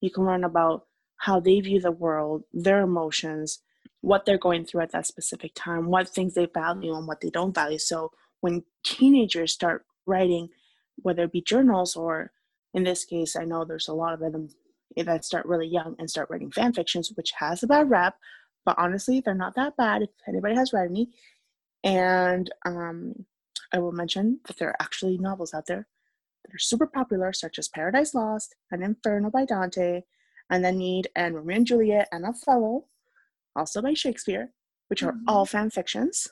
You can learn about how they view the world, their emotions, what they're going through at that specific time, what things they value and what they don't value. So when teenagers start writing, whether it be journals or in this case, I know there's a lot of them that start really young and start writing fan fictions, which has a bad rap, but honestly, they're not that bad if anybody has read any. And um, I will mention that there are actually novels out there that are super popular, such as Paradise Lost and Inferno by Dante, and The Aeneid and Romeo and Juliet and Othello, also by Shakespeare, which are mm-hmm. all fan fictions.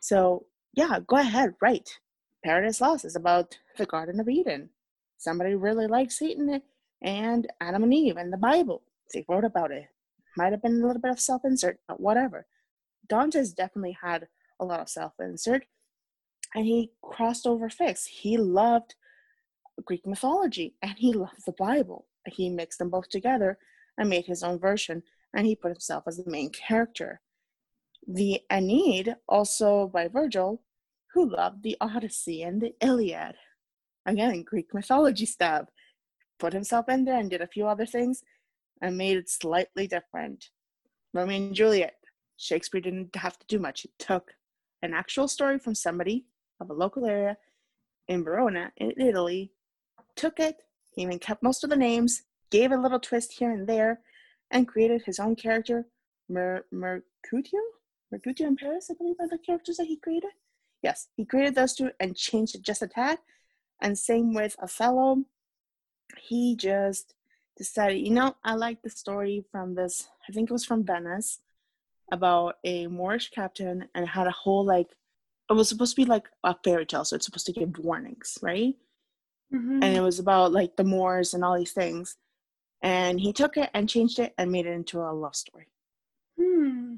So, yeah, go ahead, write. Paradise Lost is about the Garden of Eden. Somebody really liked Satan and Adam and Eve and the Bible. They wrote about it. Might have been a little bit of self insert, but whatever. Dante's definitely had a lot of self insert and he crossed over fics. He loved Greek mythology and he loved the Bible. He mixed them both together and made his own version and he put himself as the main character. The Aeneid, also by Virgil, who loved the Odyssey and the Iliad. Again, Greek mythology stuff. Put himself in there and did a few other things and made it slightly different. Romeo and Juliet. Shakespeare didn't have to do much. He took an actual story from somebody of a local area in Verona, in Italy, took it, he even kept most of the names, gave a little twist here and there, and created his own character, Mer- Mercutio? Mercutio in Paris, I believe are the characters that he created. Yes, he created those two and changed it just a tad. And same with Othello. He just decided, you know, I like the story from this, I think it was from Venice, about a Moorish captain and had a whole like, it was supposed to be like a fairy tale, so it's supposed to give warnings, right? Mm-hmm. And it was about like the Moors and all these things and he took it and changed it and made it into a love story. Hmm.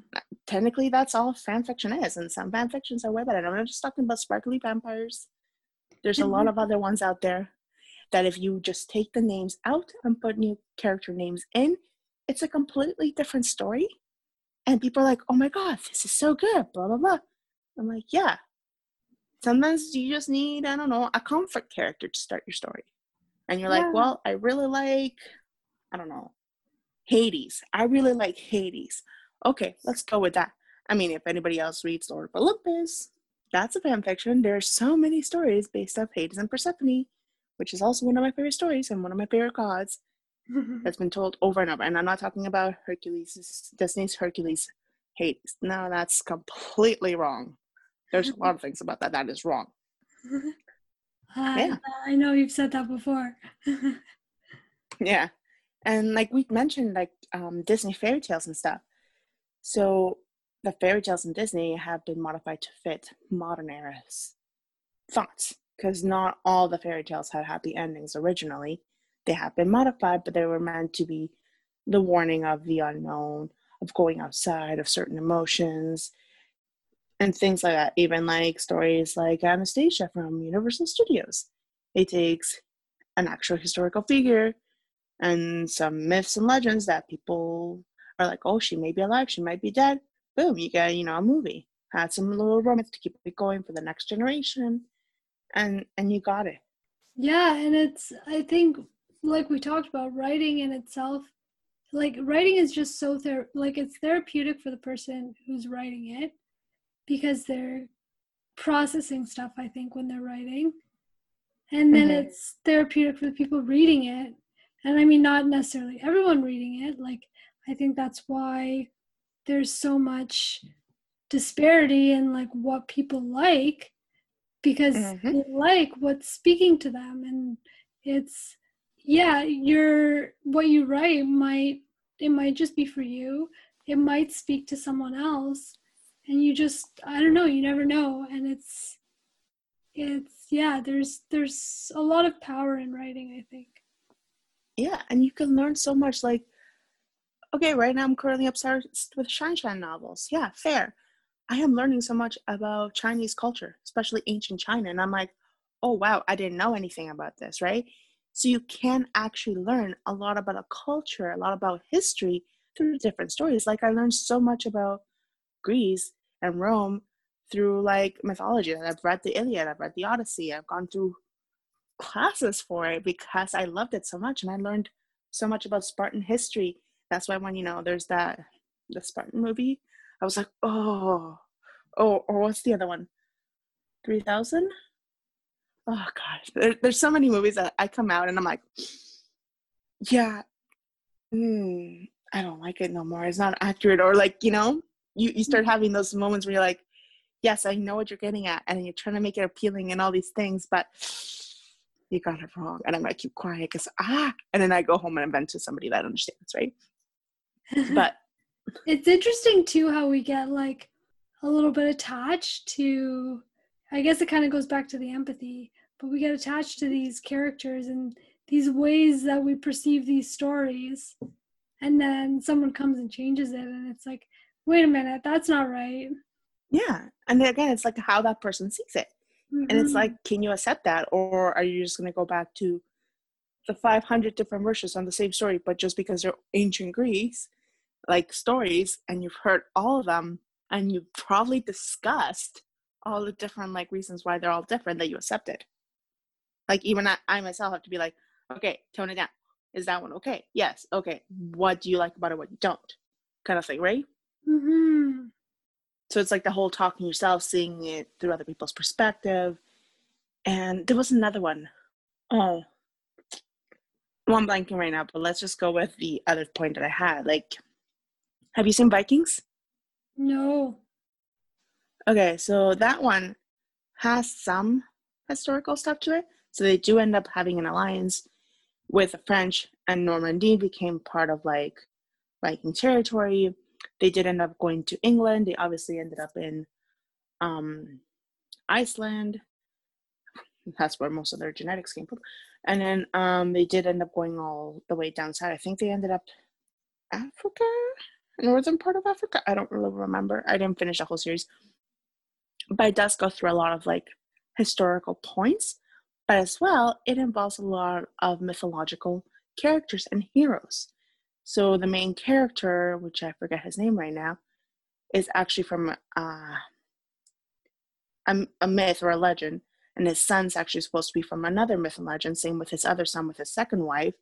Technically, that's all fan fiction is, and some fan fictions are way better. I'm not just talking about sparkly vampires. There's a lot of other ones out there, that if you just take the names out and put new character names in, it's a completely different story. And people are like, oh my God, this is so good, blah, blah, blah. I'm like, yeah. Sometimes you just need, I don't know, a comfort character to start your story. And you're yeah. like, well, I really like, I don't know, Hades. I really like Hades. Okay, let's go with that. I mean, if anybody else reads Lord of Olympus, that's a fan fiction. There are so many stories based off Hades and Persephone, which is also one of my favorite stories and one of my favorite gods that's been told over and over. And I'm not talking about Hercules, Disney's Hercules Hades. No, that's completely wrong. There's a lot of things about that that is wrong. yeah. I know you've said that before. yeah. And like we mentioned, like um, Disney fairy tales and stuff. So the fairy tales in Disney have been modified to fit modern era's thoughts because not all the fairy tales had happy endings originally. They have been modified, but they were meant to be the warning of the unknown, of going outside of certain emotions, and things like that. Even like stories like Anastasia from Universal Studios. It takes an actual historical figure and some myths and legends that people are like, oh, she may be alive, she might be dead, boom, you get, you know, a movie. Had some little romance to keep it going for the next generation. And and you got it. Yeah, and it's I think like we talked about writing in itself like writing is just so ther- like it's therapeutic for the person who's writing it because they're processing stuff i think when they're writing and then mm-hmm. it's therapeutic for the people reading it and i mean not necessarily everyone reading it like i think that's why there's so much disparity in like what people like because mm-hmm. they like what's speaking to them and it's yeah your what you write might it might just be for you it might speak to someone else and you just i don't know you never know and it's it's yeah there's there's a lot of power in writing i think yeah and you can learn so much like okay, right now I'm currently obsessed with Shan Shan novels. Yeah, fair. I am learning so much about Chinese culture, especially ancient China. And I'm like, oh, wow, I didn't know anything about this, right? So you can actually learn a lot about a culture, a lot about history through different stories. Like I learned so much about Greece and Rome through like mythology. And I've read the Iliad, I've read the Odyssey, I've gone through classes for it because I loved it so much and I learned so much about Spartan history that's why when you know there's that the Spartan movie, I was like, oh, oh, or what's the other one? Three thousand. Oh gosh, there, there's so many movies that I come out and I'm like, yeah, mm, I don't like it no more. It's not accurate, or like you know, you you start having those moments where you're like, yes, I know what you're getting at, and you're trying to make it appealing and all these things, but you got it wrong. And I'm gonna keep quiet because ah, and then I go home and I vent to somebody that understands, right? But it's interesting too how we get like a little bit attached to i guess it kind of goes back to the empathy but we get attached to these characters and these ways that we perceive these stories and then someone comes and changes it and it's like wait a minute that's not right yeah and then again it's like how that person sees it mm-hmm. and it's like can you accept that or are you just going to go back to the 500 different versions on the same story but just because they're ancient greece like stories and you've heard all of them and you've probably discussed all the different like reasons why they're all different that you accepted. Like even I, I myself have to be like okay tone it down. Is that one okay? Yes. Okay. What do you like about it? What you don't? Kind of thing right? Mm-hmm. so it's like the whole talking yourself seeing it through other people's perspective. And there was another one. Oh. Well, I'm blanking right now, but let's just go with the other point that I had. Like, have you seen Vikings? No. Okay, so that one has some historical stuff to it. So they do end up having an alliance with the French, and Normandy became part of like Viking territory. They did end up going to England. They obviously ended up in um, Iceland. That's where most of their genetics came from. And then um, they did end up going all the way down south. I think they ended up Africa northern part of Africa. I don't really remember. I didn't finish the whole series. But it does go through a lot of like historical points. But as well, it involves a lot of mythological characters and heroes. So the main character, which I forget his name right now, is actually from uh, a, a myth or a legend, and his son's actually supposed to be from another myth and legend. Same with his other son with his second wife.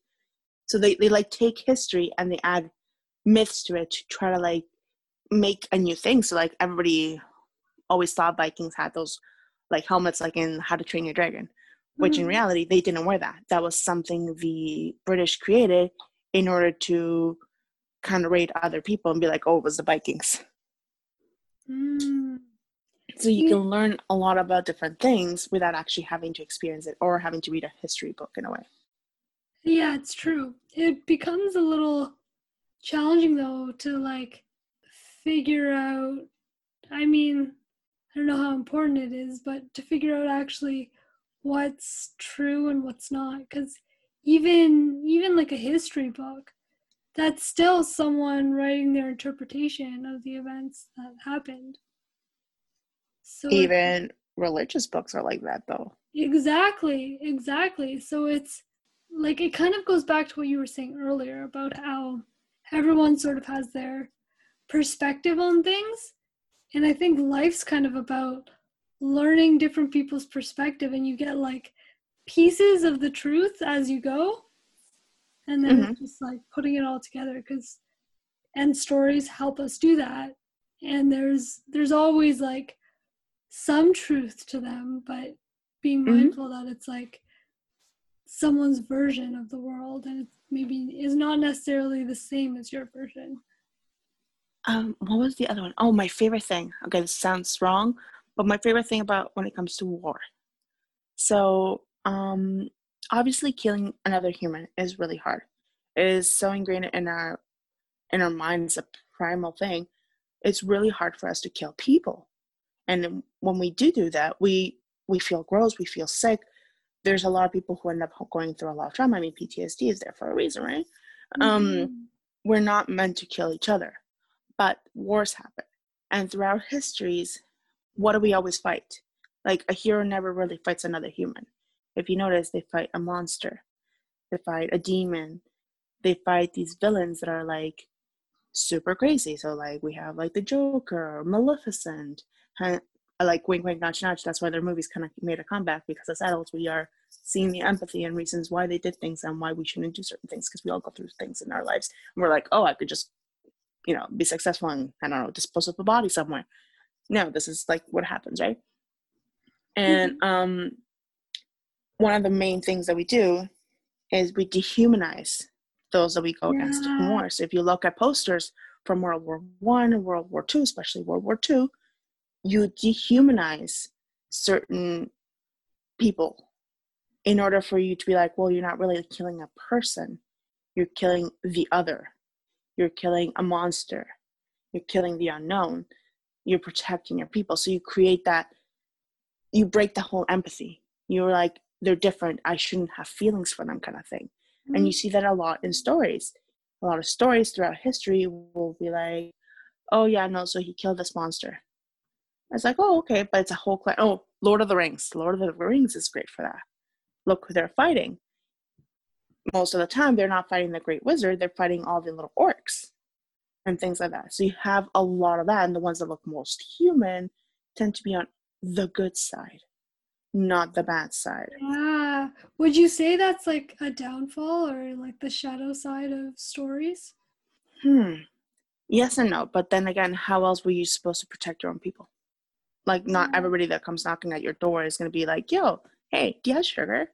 So they, they like take history and they add myths to it to try to like make a new thing. So like everybody always thought Vikings had those like helmets like in How to Train Your Dragon, which mm-hmm. in reality they didn't wear that. That was something the British created in order to kind of rate other people and be like, oh, it was the Vikings. Mm. So you can learn a lot about different things without actually having to experience it or having to read a history book in a way. Yeah, it's true. It becomes a little challenging though to like figure out I mean, I don't know how important it is, but to figure out actually what's true and what's not cuz even even like a history book that's still someone writing their interpretation of the events that happened. So even religious books are like that though. Exactly, exactly. So it's like it kind of goes back to what you were saying earlier about how everyone sort of has their perspective on things. And I think life's kind of about learning different people's perspective and you get like pieces of the truth as you go and then mm-hmm. just like putting it all together because and stories help us do that and there's there's always like some truth to them but being mm-hmm. mindful that it's like someone's version of the world and it maybe is not necessarily the same as your version. Um what was the other one? Oh, my favorite thing. Okay it sounds wrong but my favorite thing about when it comes to war. So um obviously killing another human is really hard. It is so ingrained in our in our minds a primal thing. It's really hard for us to kill people. And when we do do that we we feel gross we feel sick there's a lot of people who end up going through a lot of trauma. I mean ptsd is there for a reason right? Um, mm-hmm. um we're not meant to kill each other but wars happen. And throughout histories what do we always fight? Like a hero never really fights another human. If you notice, they fight a monster, they fight a demon, they fight these villains that are like super crazy. So like we have like the Joker, Maleficent, and, like wink wink nudge nudge. That's why their movies kind of made a comeback because as adults we are seeing the empathy and reasons why they did things and why we shouldn't do certain things because we all go through things in our lives and we're like, oh, I could just you know be successful and I don't know dispose of the body somewhere. No, this is like what happens, right? And mm-hmm. um one of the main things that we do is we dehumanize those that we go yeah. against more. So if you look at posters from World War One and World War Two, especially World War Two, you dehumanize certain people in order for you to be like, well, you're not really killing a person, you're killing the other, you're killing a monster, you're killing the unknown, you're protecting your people. So you create that, you break the whole empathy. You're like, they're different i shouldn't have feelings for them kind of thing mm-hmm. and you mm-hmm. see that a lot in stories a lot of stories throughout history will be like oh yeah no so he killed this monster it's like oh okay but it's a whole class. oh lord of the rings lord of the rings is great for that look who they're fighting most of the time they're not fighting the great wizard they're fighting all the little orcs and things like that so you have a lot of that and the ones that look most human tend to be on the good side not the bad side. Yeah. Would you say that's like a downfall or like the shadow side of stories? Hmm. Yes and no. But then again, how else were you supposed to protect your own people? Like, not everybody that comes knocking at your door is going to be like, yo, hey, do you have sugar?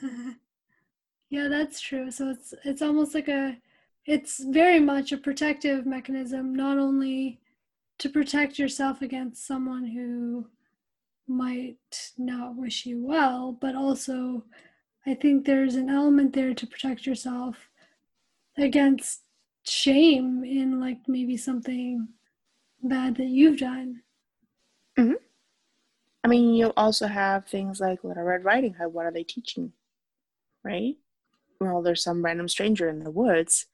yeah, that's true. So it's it's almost like a it's very much a protective mechanism, not only to protect yourself against someone who might not wish you well, but also I think there's an element there to protect yourself against shame in like maybe something bad that you've done. Mm-hmm. I mean, you also have things like Little Red Riding Hood. What are they teaching? Right? Well, there's some random stranger in the woods.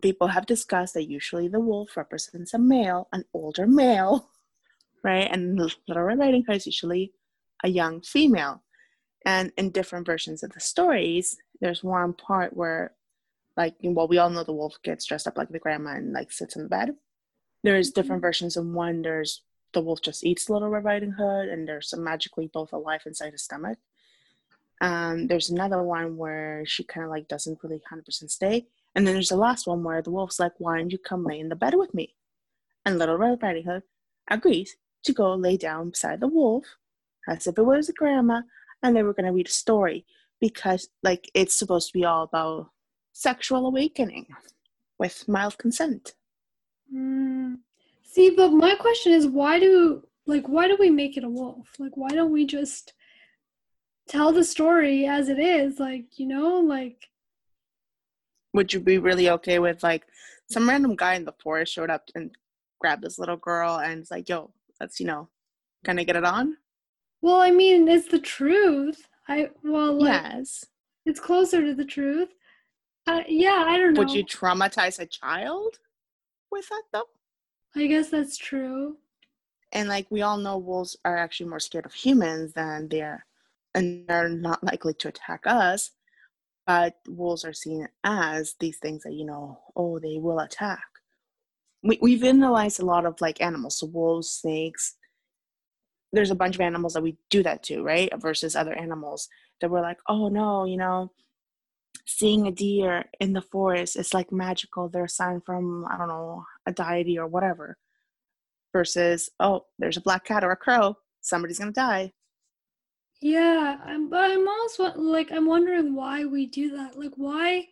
People have discussed that usually the wolf represents a male, an older male. right? And Little Red Riding Hood is usually a young female. And in different versions of the stories, there's one part where, like, well, we all know the wolf gets dressed up like the grandma and like sits in the bed. There's different mm-hmm. versions of one. There's the wolf just eats Little Red Riding Hood, and there's some magically both alive inside his stomach. Um, there's another one where she kind of like doesn't really 100% stay. And then there's the last one where the wolf's like, Why don't you come lay in the bed with me? And Little Red Riding Hood agrees to go lay down beside the wolf as if it was a grandma and they were going to read a story because like it's supposed to be all about sexual awakening with mild consent mm. See but my question is why do like why do we make it a wolf like why don't we just tell the story as it is like you know like would you be really okay with like some random guy in the forest showed up and grabbed this little girl and it's like yo let's you know kind of get it on well, I mean, it's the truth. I well, like, yes, it's closer to the truth. Uh, yeah, I don't know. Would you traumatize a child with that though? I guess that's true. And like we all know, wolves are actually more scared of humans than they're, and they're not likely to attack us. But wolves are seen as these things that you know, oh, they will attack. We we've analyzed a lot of like animals, so wolves, snakes, there's a bunch of animals that we do that to, right? Versus other animals that we're like, oh no, you know, seeing a deer in the forest is like magical. They're a sign from, I don't know, a deity or whatever. Versus, oh, there's a black cat or a crow, somebody's gonna die. Yeah, I'm, but I'm also like, I'm wondering why we do that. Like, why,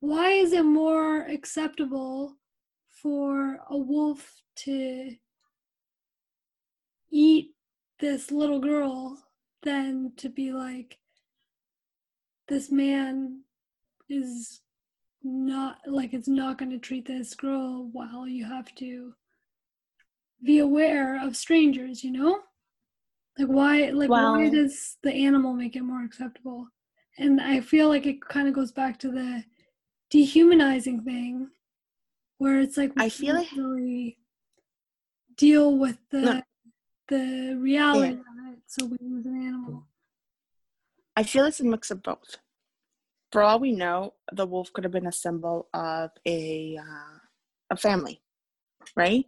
why is it more acceptable for a wolf to eat this little girl than to be like this man is not like it's not going to treat this girl well you have to be aware of strangers you know like why like why does the animal make it more acceptable and i feel like it kind of goes back to the dehumanizing thing where it's like i feel like really deal with the no the reality yeah. of it, so we use an animal. I feel it's a mix of both. For all we know, the wolf could have been a symbol of a uh, a family, right?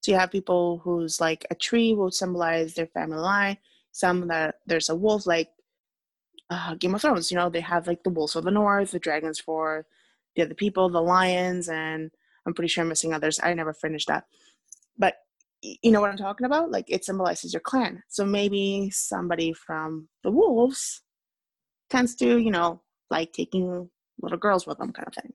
So you have people who's like a tree will symbolize their family line. Some that there's a wolf, like uh, Game of Thrones. You know, they have like the wolves for the north, the dragons for the other people, the lions, and I'm pretty sure I'm missing others. I never finished that. But you know what I'm talking about? Like it symbolizes your clan. So maybe somebody from the wolves tends to, you know, like taking little girls with them kind of thing.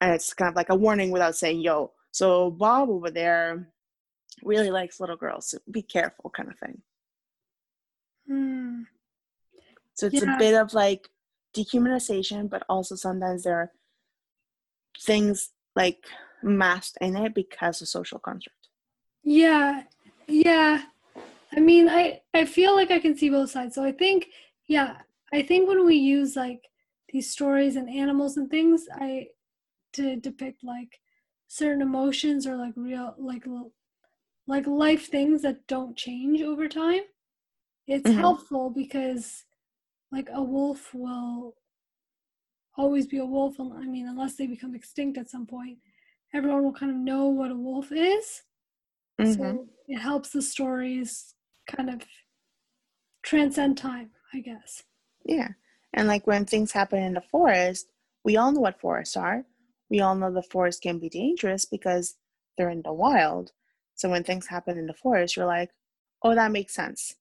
And it's kind of like a warning without saying, yo, so Bob over there really likes little girls. So be careful kind of thing. Hmm. So it's yeah. a bit of like dehumanization, but also sometimes there are things like masked in it because of social construct. Yeah, yeah. I mean, I I feel like I can see both sides. So I think, yeah, I think when we use like these stories and animals and things, I to depict like certain emotions or like real like like life things that don't change over time. It's mm-hmm. helpful because like a wolf will always be a wolf. I mean, unless they become extinct at some point, everyone will kind of know what a wolf is Mm-hmm. So it helps the stories kind of transcend time, I guess. Yeah. And like when things happen in the forest, we all know what forests are. We all know the forest can be dangerous because they're in the wild. So when things happen in the forest, you're like, oh, that makes sense.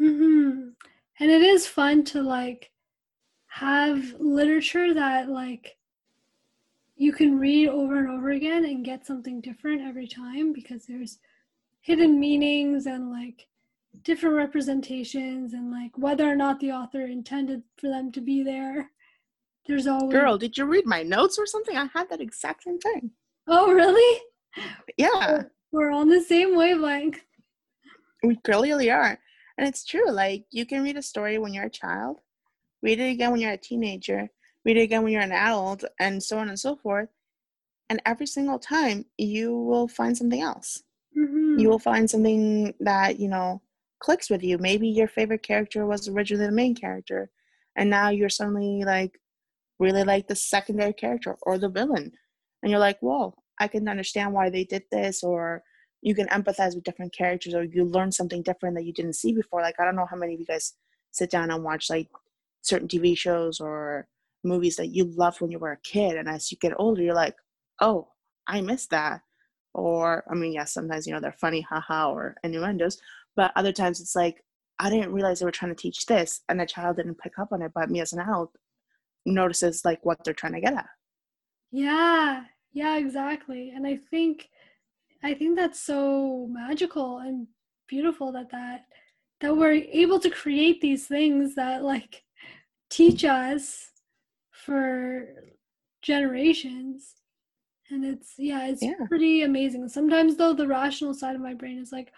Mm-hmm. And it is fun to like have literature that like you can read over and over again and get something different every time because there's hidden meanings and like different representations and like whether or not the author intended for them to be there. There's always girl did you read my notes or something? I had that exact same thing. Oh really? Yeah. We're on the same wavelength. We clearly are. And it's true like you can read a story when you're a child read it again when you're a teenager read it again when you're an adult, and so on and so forth. And every single time, you will find something else. Mm-hmm. You will find something that, you know, clicks with you. Maybe your favorite character was originally the main character, and now you're suddenly like really like the secondary character or the villain, and you're like, whoa, I can understand why they did this, or you can empathize with different characters, or you learn something different that you didn't see before. Like I don't know how many of you guys sit down and watch like certain TV shows or movies that you loved when you were a kid, and as you get older, you're like, oh, I missed that. Or I mean, yes, sometimes you know they're funny, haha, or innuendos, but other times it's like I didn't realize they were trying to teach this, and the child didn't pick up on it, but me as an adult notices like what they're trying to get at. Yeah, yeah, exactly. And I think I think that's so magical and beautiful that that that we're able to create these things that like teach us for generations and it's yeah it's yeah. pretty amazing sometimes though the rational side of my brain is like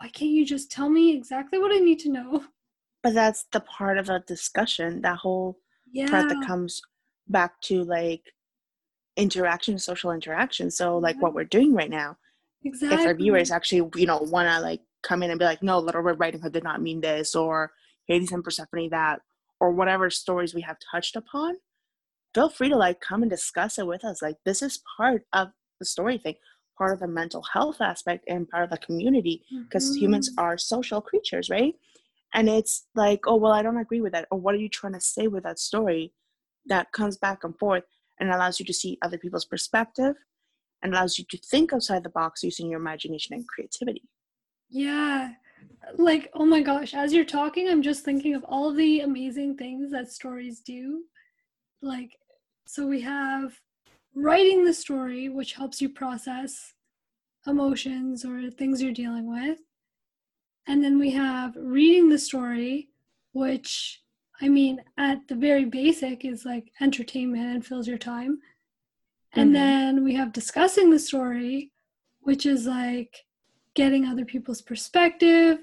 why can't you just tell me exactly what i need to know but that's the part of a discussion that whole yeah. part that comes back to like interaction social interaction so like yeah. what we're doing right now exactly. if our viewers actually you know want to like come in and be like no little red riding hood did not mean this or hades and persephone that or whatever stories we have touched upon feel free to like come and discuss it with us like this is part of the story thing part of the mental health aspect and part of the community because mm-hmm. humans are social creatures right? And it's like oh well i don't agree with that or what are you trying to say with that story that comes back and forth and allows you to see other people's perspective and allows you to think outside the box using your imagination and creativity? Yeah. Like oh my gosh as you're talking i'm just thinking of all the amazing things that stories do. Like so we have writing the story which helps you process emotions or things you're dealing with and then we have reading the story which i mean at the very basic is like entertainment and fills your time and mm-hmm. then we have discussing the story which is like getting other people's perspective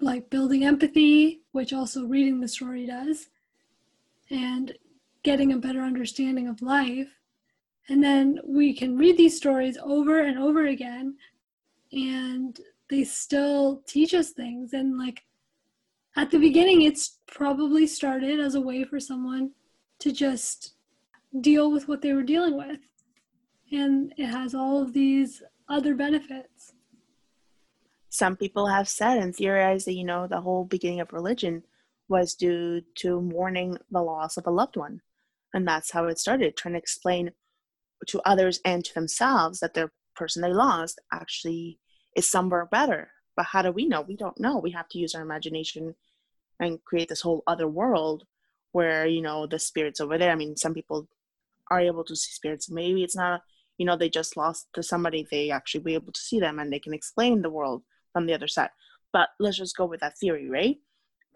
like building empathy which also reading the story does and getting a better understanding of life. And then we can read these stories over and over again, and they still teach us things. And like at the beginning, it's probably started as a way for someone to just deal with what they were dealing with. And it has all of these other benefits. Some people have said and theorized that, you know, the whole beginning of religion was due to mourning the loss of a loved one. And that's how it started, trying to explain to others and to themselves that their person they lost actually is somewhere better. But how do we know? We don't know. We have to use our imagination and create this whole other world where, you know, the spirits over there. I mean, some people are able to see spirits. Maybe it's not, you know, they just lost to somebody. They actually be able to see them and they can explain the world from the other side. But let's just go with that theory, right?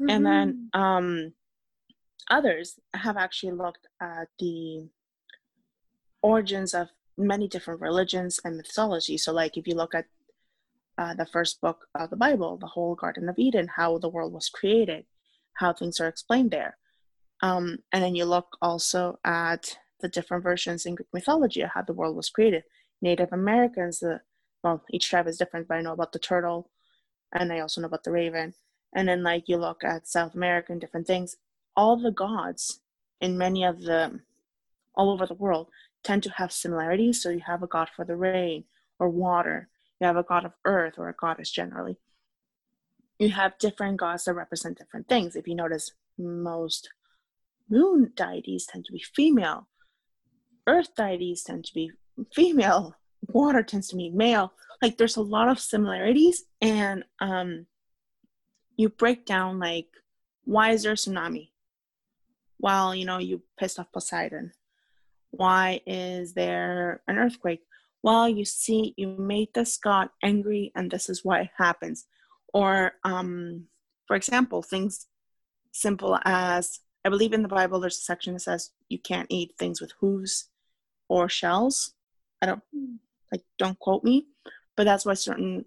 Mm-hmm. And then mm-hmm. um others have actually looked at the origins of many different religions and mythology. So, like if you look at uh, the first book of the Bible, the whole Garden of Eden, how the world was created, how things are explained there. Um, and then you look also at the different versions in Greek mythology of how the world was created. Native Americans, the well, each tribe is different, but I know about the turtle, and I also know about the raven. And then like you look at South American different things, all the gods in many of the all over the world tend to have similarities. So you have a god for the rain or water, you have a god of earth or a goddess generally. You have different gods that represent different things. If you notice, most moon deities tend to be female, earth deities tend to be female, water tends to be male. Like there's a lot of similarities, and um, you break down like why is there a tsunami? Well, you know, you pissed off Poseidon. Why is there an earthquake? Well, you see, you made this god angry, and this is why it happens. Or, um, for example, things simple as I believe in the Bible, there's a section that says you can't eat things with hooves or shells. I don't like don't quote me, but that's why certain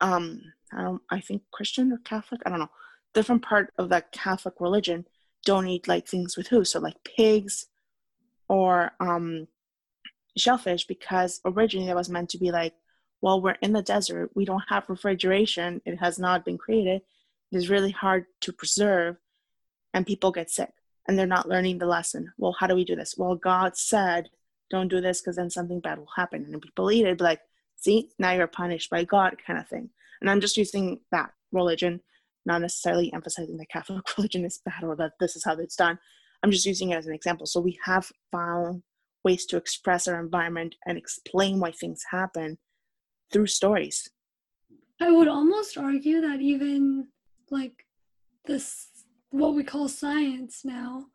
um I don't I think Christian or Catholic, I don't know, different part of that Catholic religion don't eat like things with hooves, so like pigs or um, shellfish, because originally that was meant to be like Well, we're in the desert. We don't have refrigeration. It has not been created. It is really hard to preserve, and people get sick and they're not learning the lesson. Well, how do we do this? Well, God said, don't do this because then something bad will happen. And people eat it, like, see, now you're punished by God, kind of thing. And I'm just using that religion, not necessarily emphasizing that Catholic religion is bad or that this is how it's done. I'm just using it as an example. So we have found ways to express our environment and explain why things happen through stories. I would almost argue that even like this what we call science now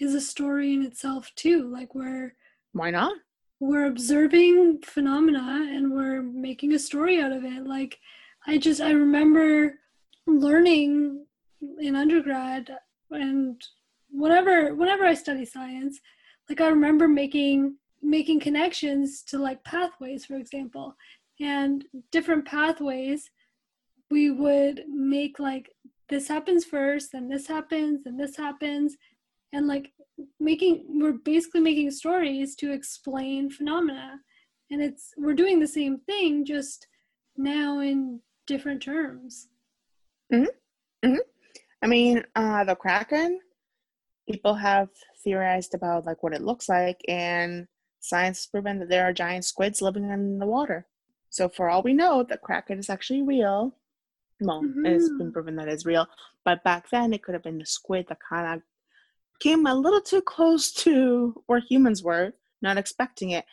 is a story in itself too like we're why not we're observing phenomena and we're making a story out of it like i just i remember learning in undergrad and whenever whenever i study science like i remember making making connections to like pathways for example and different pathways we would make like this happens first and this happens and this happens and like making we're basically making stories to explain phenomena and it's we're doing the same thing just now in different terms mm-hmm. Mm-hmm. i mean uh the kraken people have theorized about like what it looks like and science has proven that there are giant squids living in the water so for all we know the kraken is actually real well, mm-hmm. it's been mm-hmm. proven that it's real. But back then, it could have been the squid that kind of came a little too close to where humans were, not expecting it.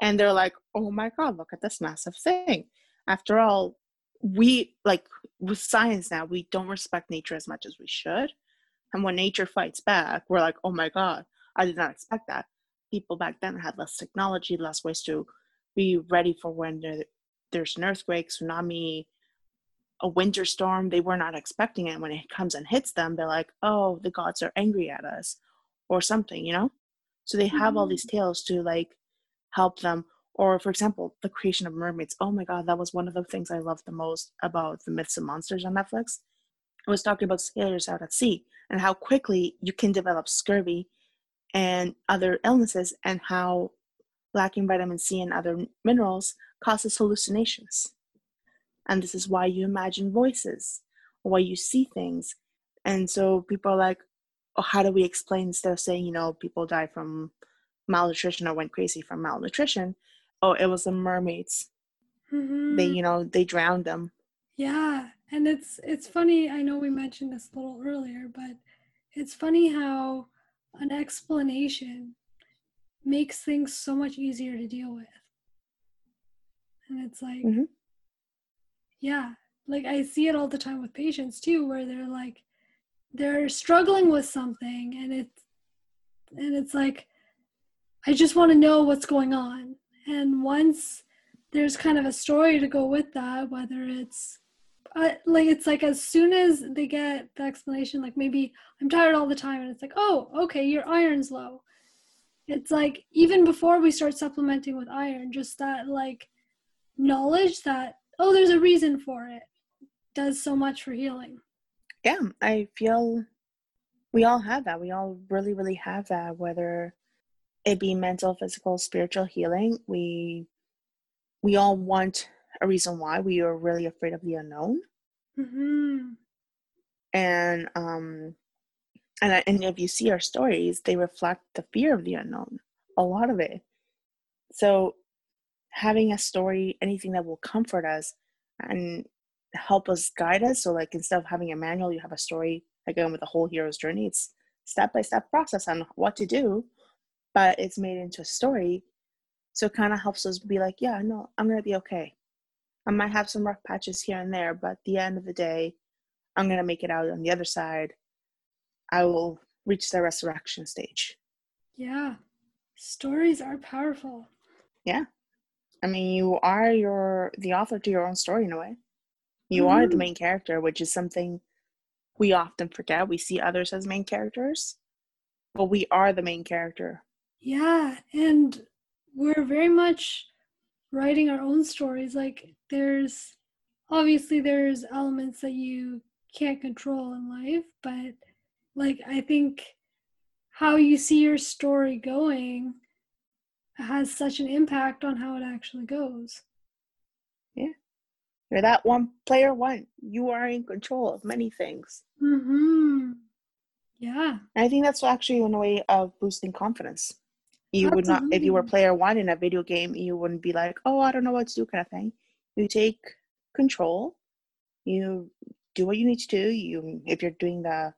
And they're like, oh my God, look at this massive thing. After all, we, like with science now, we don't respect nature as much as we should. And when nature fights back, we're like, oh my God, I did not expect that. People back then had less technology, less ways to be ready for when there, there's an earthquake, tsunami, a winter storm they were not expecting it when it comes and hits them they're like oh the gods are angry at us or something you know so they have mm-hmm. all these mm-hmm. tales to like help them or for example the creation of mermaids oh my god that was one of the things i loved the most about the myths and monsters on netflix was talking about sailors out at sea and how quickly you can develop scurvy and other illnesses and how lacking vitamin c and other minerals causes hallucinations. And this is why you imagine voices or why you see things. And so people are like oh, how do we explain instead of saying you know people die from malnutrition or went crazy from malnutrition? Oh it was the mermaids. Mm-hmm. they you know they drowned them. Yeah and it's it's funny i know we mentioned this a little earlier but it's funny how an explanation makes things so much easier to deal with. And it's like mm-hmm. Yeah like i see it all the time with patients too where they're like they're struggling with something and it's and it's like i just want to know what's going on. And once there's kind of a story to go with that whether it's uh, like it's like as soon as they get the explanation like maybe i'm tired all the time and it's like oh okay your iron's low it's like even before we start supplementing with iron just that like knowledge that oh, there's a reason for it, does so much for healing. Yeah, I feel we all have that. We all really, really have that, whether it be mental, physical, spiritual healing. We we all want a reason why we are really afraid of the unknown. Mm-hmm. And um and and if you see our stories, they reflect the fear of the unknown. A lot of it. So having a story, anything that will comfort us and help us guide us. So, like instead of having a manual, you have a story again with the whole hero's journey. It's step by step process on what to do, but it's made into a story. So it kind of helps us be like, yeah, no, I'm gonna be okay. I might have some rough patches here and there, but at the end of the day, I'm gonna make it out on the other side. I will reach the resurrection stage. Yeah. Stories are powerful. Yeah. I mean, you are your the author to your own story in a way. You mm-hmm. are the mm-hmm. main character, which is something we often forget. We see others as main characters, but we are the main character. Yeah, and we're very much writing our own stories. Like there's obviously there's elements that you can't control in life, but like I think how you see your story going has such an impact on how it actually goes. Yeah. You're that one player one. You are in control of many things. Mm-hmm. Yeah. And I think that's actually one way of boosting confidence. You would not, if you were player one in a video game, you wouldn't be like, oh, I don't know what to do kind of thing. You take control. You do what you need to do. You, if you're doing the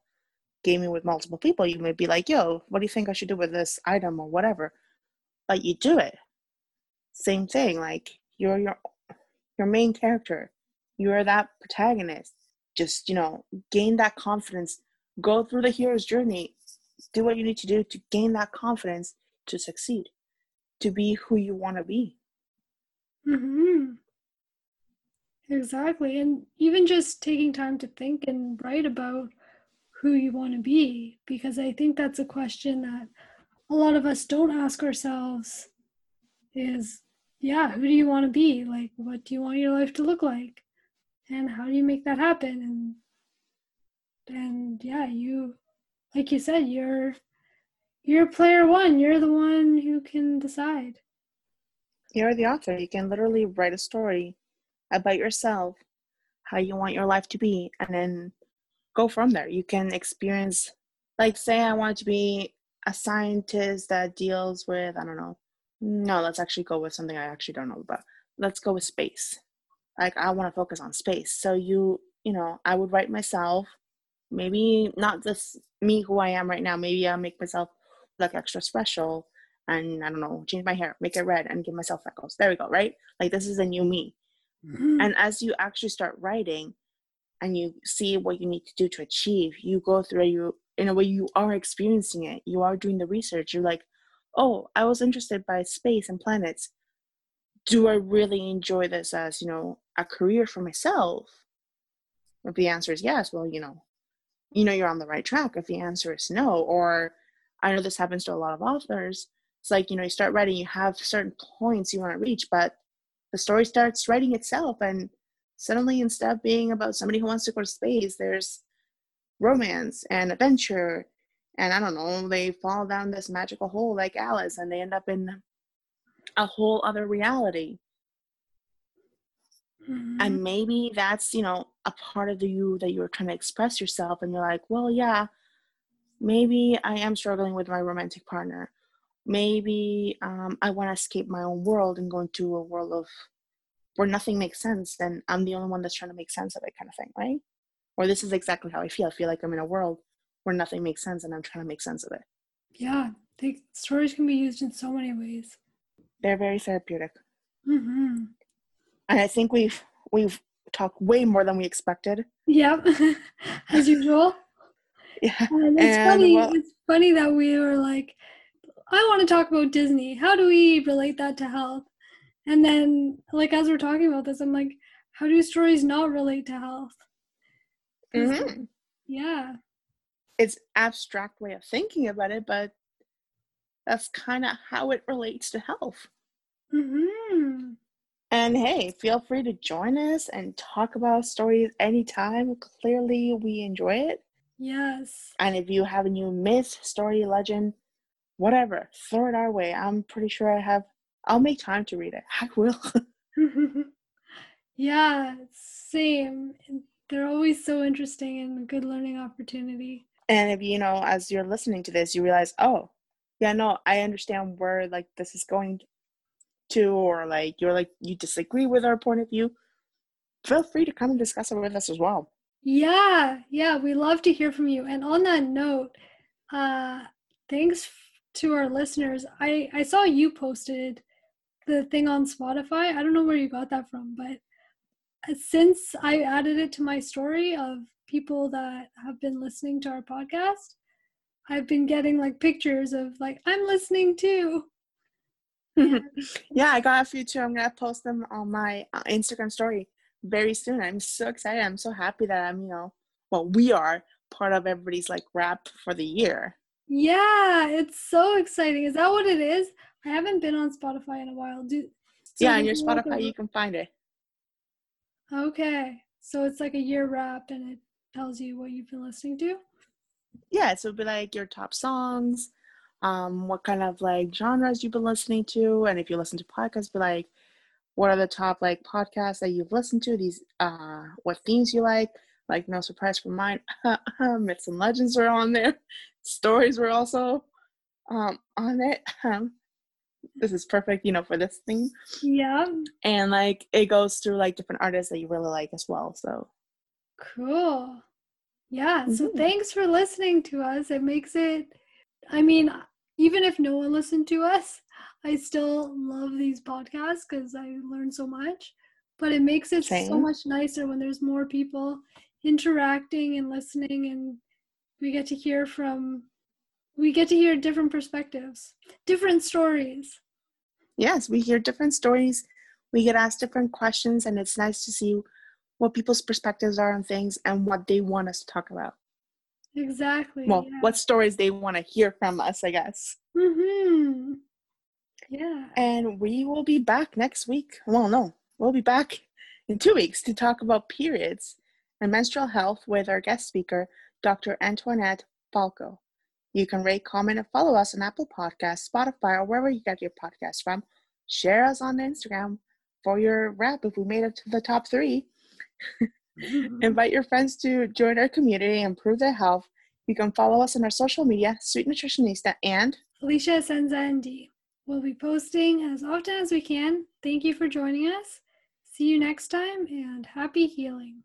gaming with multiple people, you may be like, yo, what do you think I should do with this item or whatever? But you do it. Same thing. Like you're your your main character. You're that protagonist. Just, you know, gain that confidence. Go through the hero's journey. Do what you need to do to gain that confidence to succeed, to be who you want to be. Mm-hmm. Exactly. And even just taking time to think and write about who you want to be, because I think that's a question that a lot of us don't ask ourselves is, yeah, who do you want to be? Like, what do you want your life to look like? And how do you make that happen? And, and yeah, you, like you said, you're, you're player one. You're the one who can decide. You're the author. You can literally write a story about yourself, how you want your life to be, and then go from there. You can experience, like, say, I want to be a scientist that deals with, I don't know. No, let's actually go with something I actually don't know about. Let's go with space. Like, I want to focus on space. So, you, you know, I would write myself, maybe not just me who I am right now. Maybe I'll make myself look extra special and I don't know, change my hair, make it red, and give myself freckles. There we go, right? Like this is a new me. Mhm. And as you actually start writing and you see what you need to do to achieve, you go through you in a way you are experiencing it. You are doing the research. You're like, oh, I was interested by space and planets. Do I really enjoy this as, you know, a career for myself? If the answer is yes, well, you know, you know you're on the right track. If the answer is no, or I know this happens to a lot of authors, it's like, you know, you start writing, you have certain points you want to reach, but the story starts writing itself and suddenly instead of being about somebody who wants to go to space there's romance and adventure and i don't know they fall down this magical hole like alice and they end up in a whole other reality Mhm. and maybe that's you know a part of the you that you're trying to express yourself and you're like well yeah maybe i am struggling with my romantic partner. Maybe um, i want to escape my own world and go into a world of where nothing makes sense and i'm the only one that's trying to make sense of it kind of thing right? Or this is exactly how i feel. I feel like i'm in a world where nothing makes sense and i'm trying to make sense of it. Yeah, they, stories can be used in so many ways. they're very therapeutic. Mm-hmm. and i think we've we've talked way more than we expected. Yep, as usual. yeah And it's And, funny. well- it's funny that we were like, I want to talk about Disney. How do we relate that to health? And then, like as we're talking about this, I'm like, how do stories not relate to health? Mhm. Yeah. it's abstract way of thinking about it but that's kind of how it relates to health hmm And hey, feel free to join us and talk about stories anytime. Clearly, we enjoy it. Yes. And if you have a new myth, story, legend, whatever, throw it our way. I'm pretty sure I have, I'll make time to read it. I will. yeah. Same. They're always so interesting and a good learning opportunity. and if you know, as you're listening to this, you realize, oh, yeah, no, I understand where like this is going to, or like you're like, you disagree with our point of view, feel free to come and discuss it with us as well. Yeah, yeah, we love to hear from you. And on that note, uh, thanks f- to our listeners. I I saw you posted the thing on Spotify. I don't know where you got that from, but uh, since I added it to my story of people that have been listening to our podcast, I've been getting like pictures of like I'm listening too. Yeah. yeah, I got a few too. I'm gonna post them on my uh, Instagram story very soon. I'm so excited. I'm so happy that I'm, you know, well, we are part of everybody's like wrap for the year. Yeah, it's so exciting. Is that what it is? I haven't been on Spotify in a while. Do so yeah, on your you like a- Spotify, you can find it. Okay. So it's like a year wrap and it tells you what you've been listening to? Yeah, so it'll be like your top songs, um, what kind of like genres you've been listening to, and if you listen to podcasts, be like what are the top like podcasts that you've listened to, these uh what themes you like. Like no surprise for mine, myths and legends were on there. Stories were also um on it. Um, this is perfect, you know, for this thing. Yeah. And like it goes through like different artists that you really like as well. So Cool. Yeah. So Mhm. thanks for listening to us. It makes it, I mean, even if no one listened to us, I still love these podcasts because I learn so much. But it makes it so much nicer when there's more people interacting and listening, and we get to hear from, we get to hear different perspectives, different stories. yes, we hear different stories. We get asked different questions, and it's nice to see what people's perspectives are on things and what they want us to talk about. Exactly. Well, yeah. what stories they want to hear from us, I guess. Mm-hmm. Yeah. And we will be back next week. Well, no, we'll be back in two weeks to talk about periods and menstrual health with our guest speaker, Dr. Antoinette Falco. You can rate, comment, and follow us on Apple Podcasts, Spotify, or wherever you get your podcasts from. Share us on Instagram for your wrap if we made it to the top three. Mm-hmm. Invite your friends to join our community and improve their health. You can follow us on our social media, Sweet Nutritionista, and Alicia Senza ND. We'll be posting as often as we can. Thank you for joining us. See you next time and happy healing.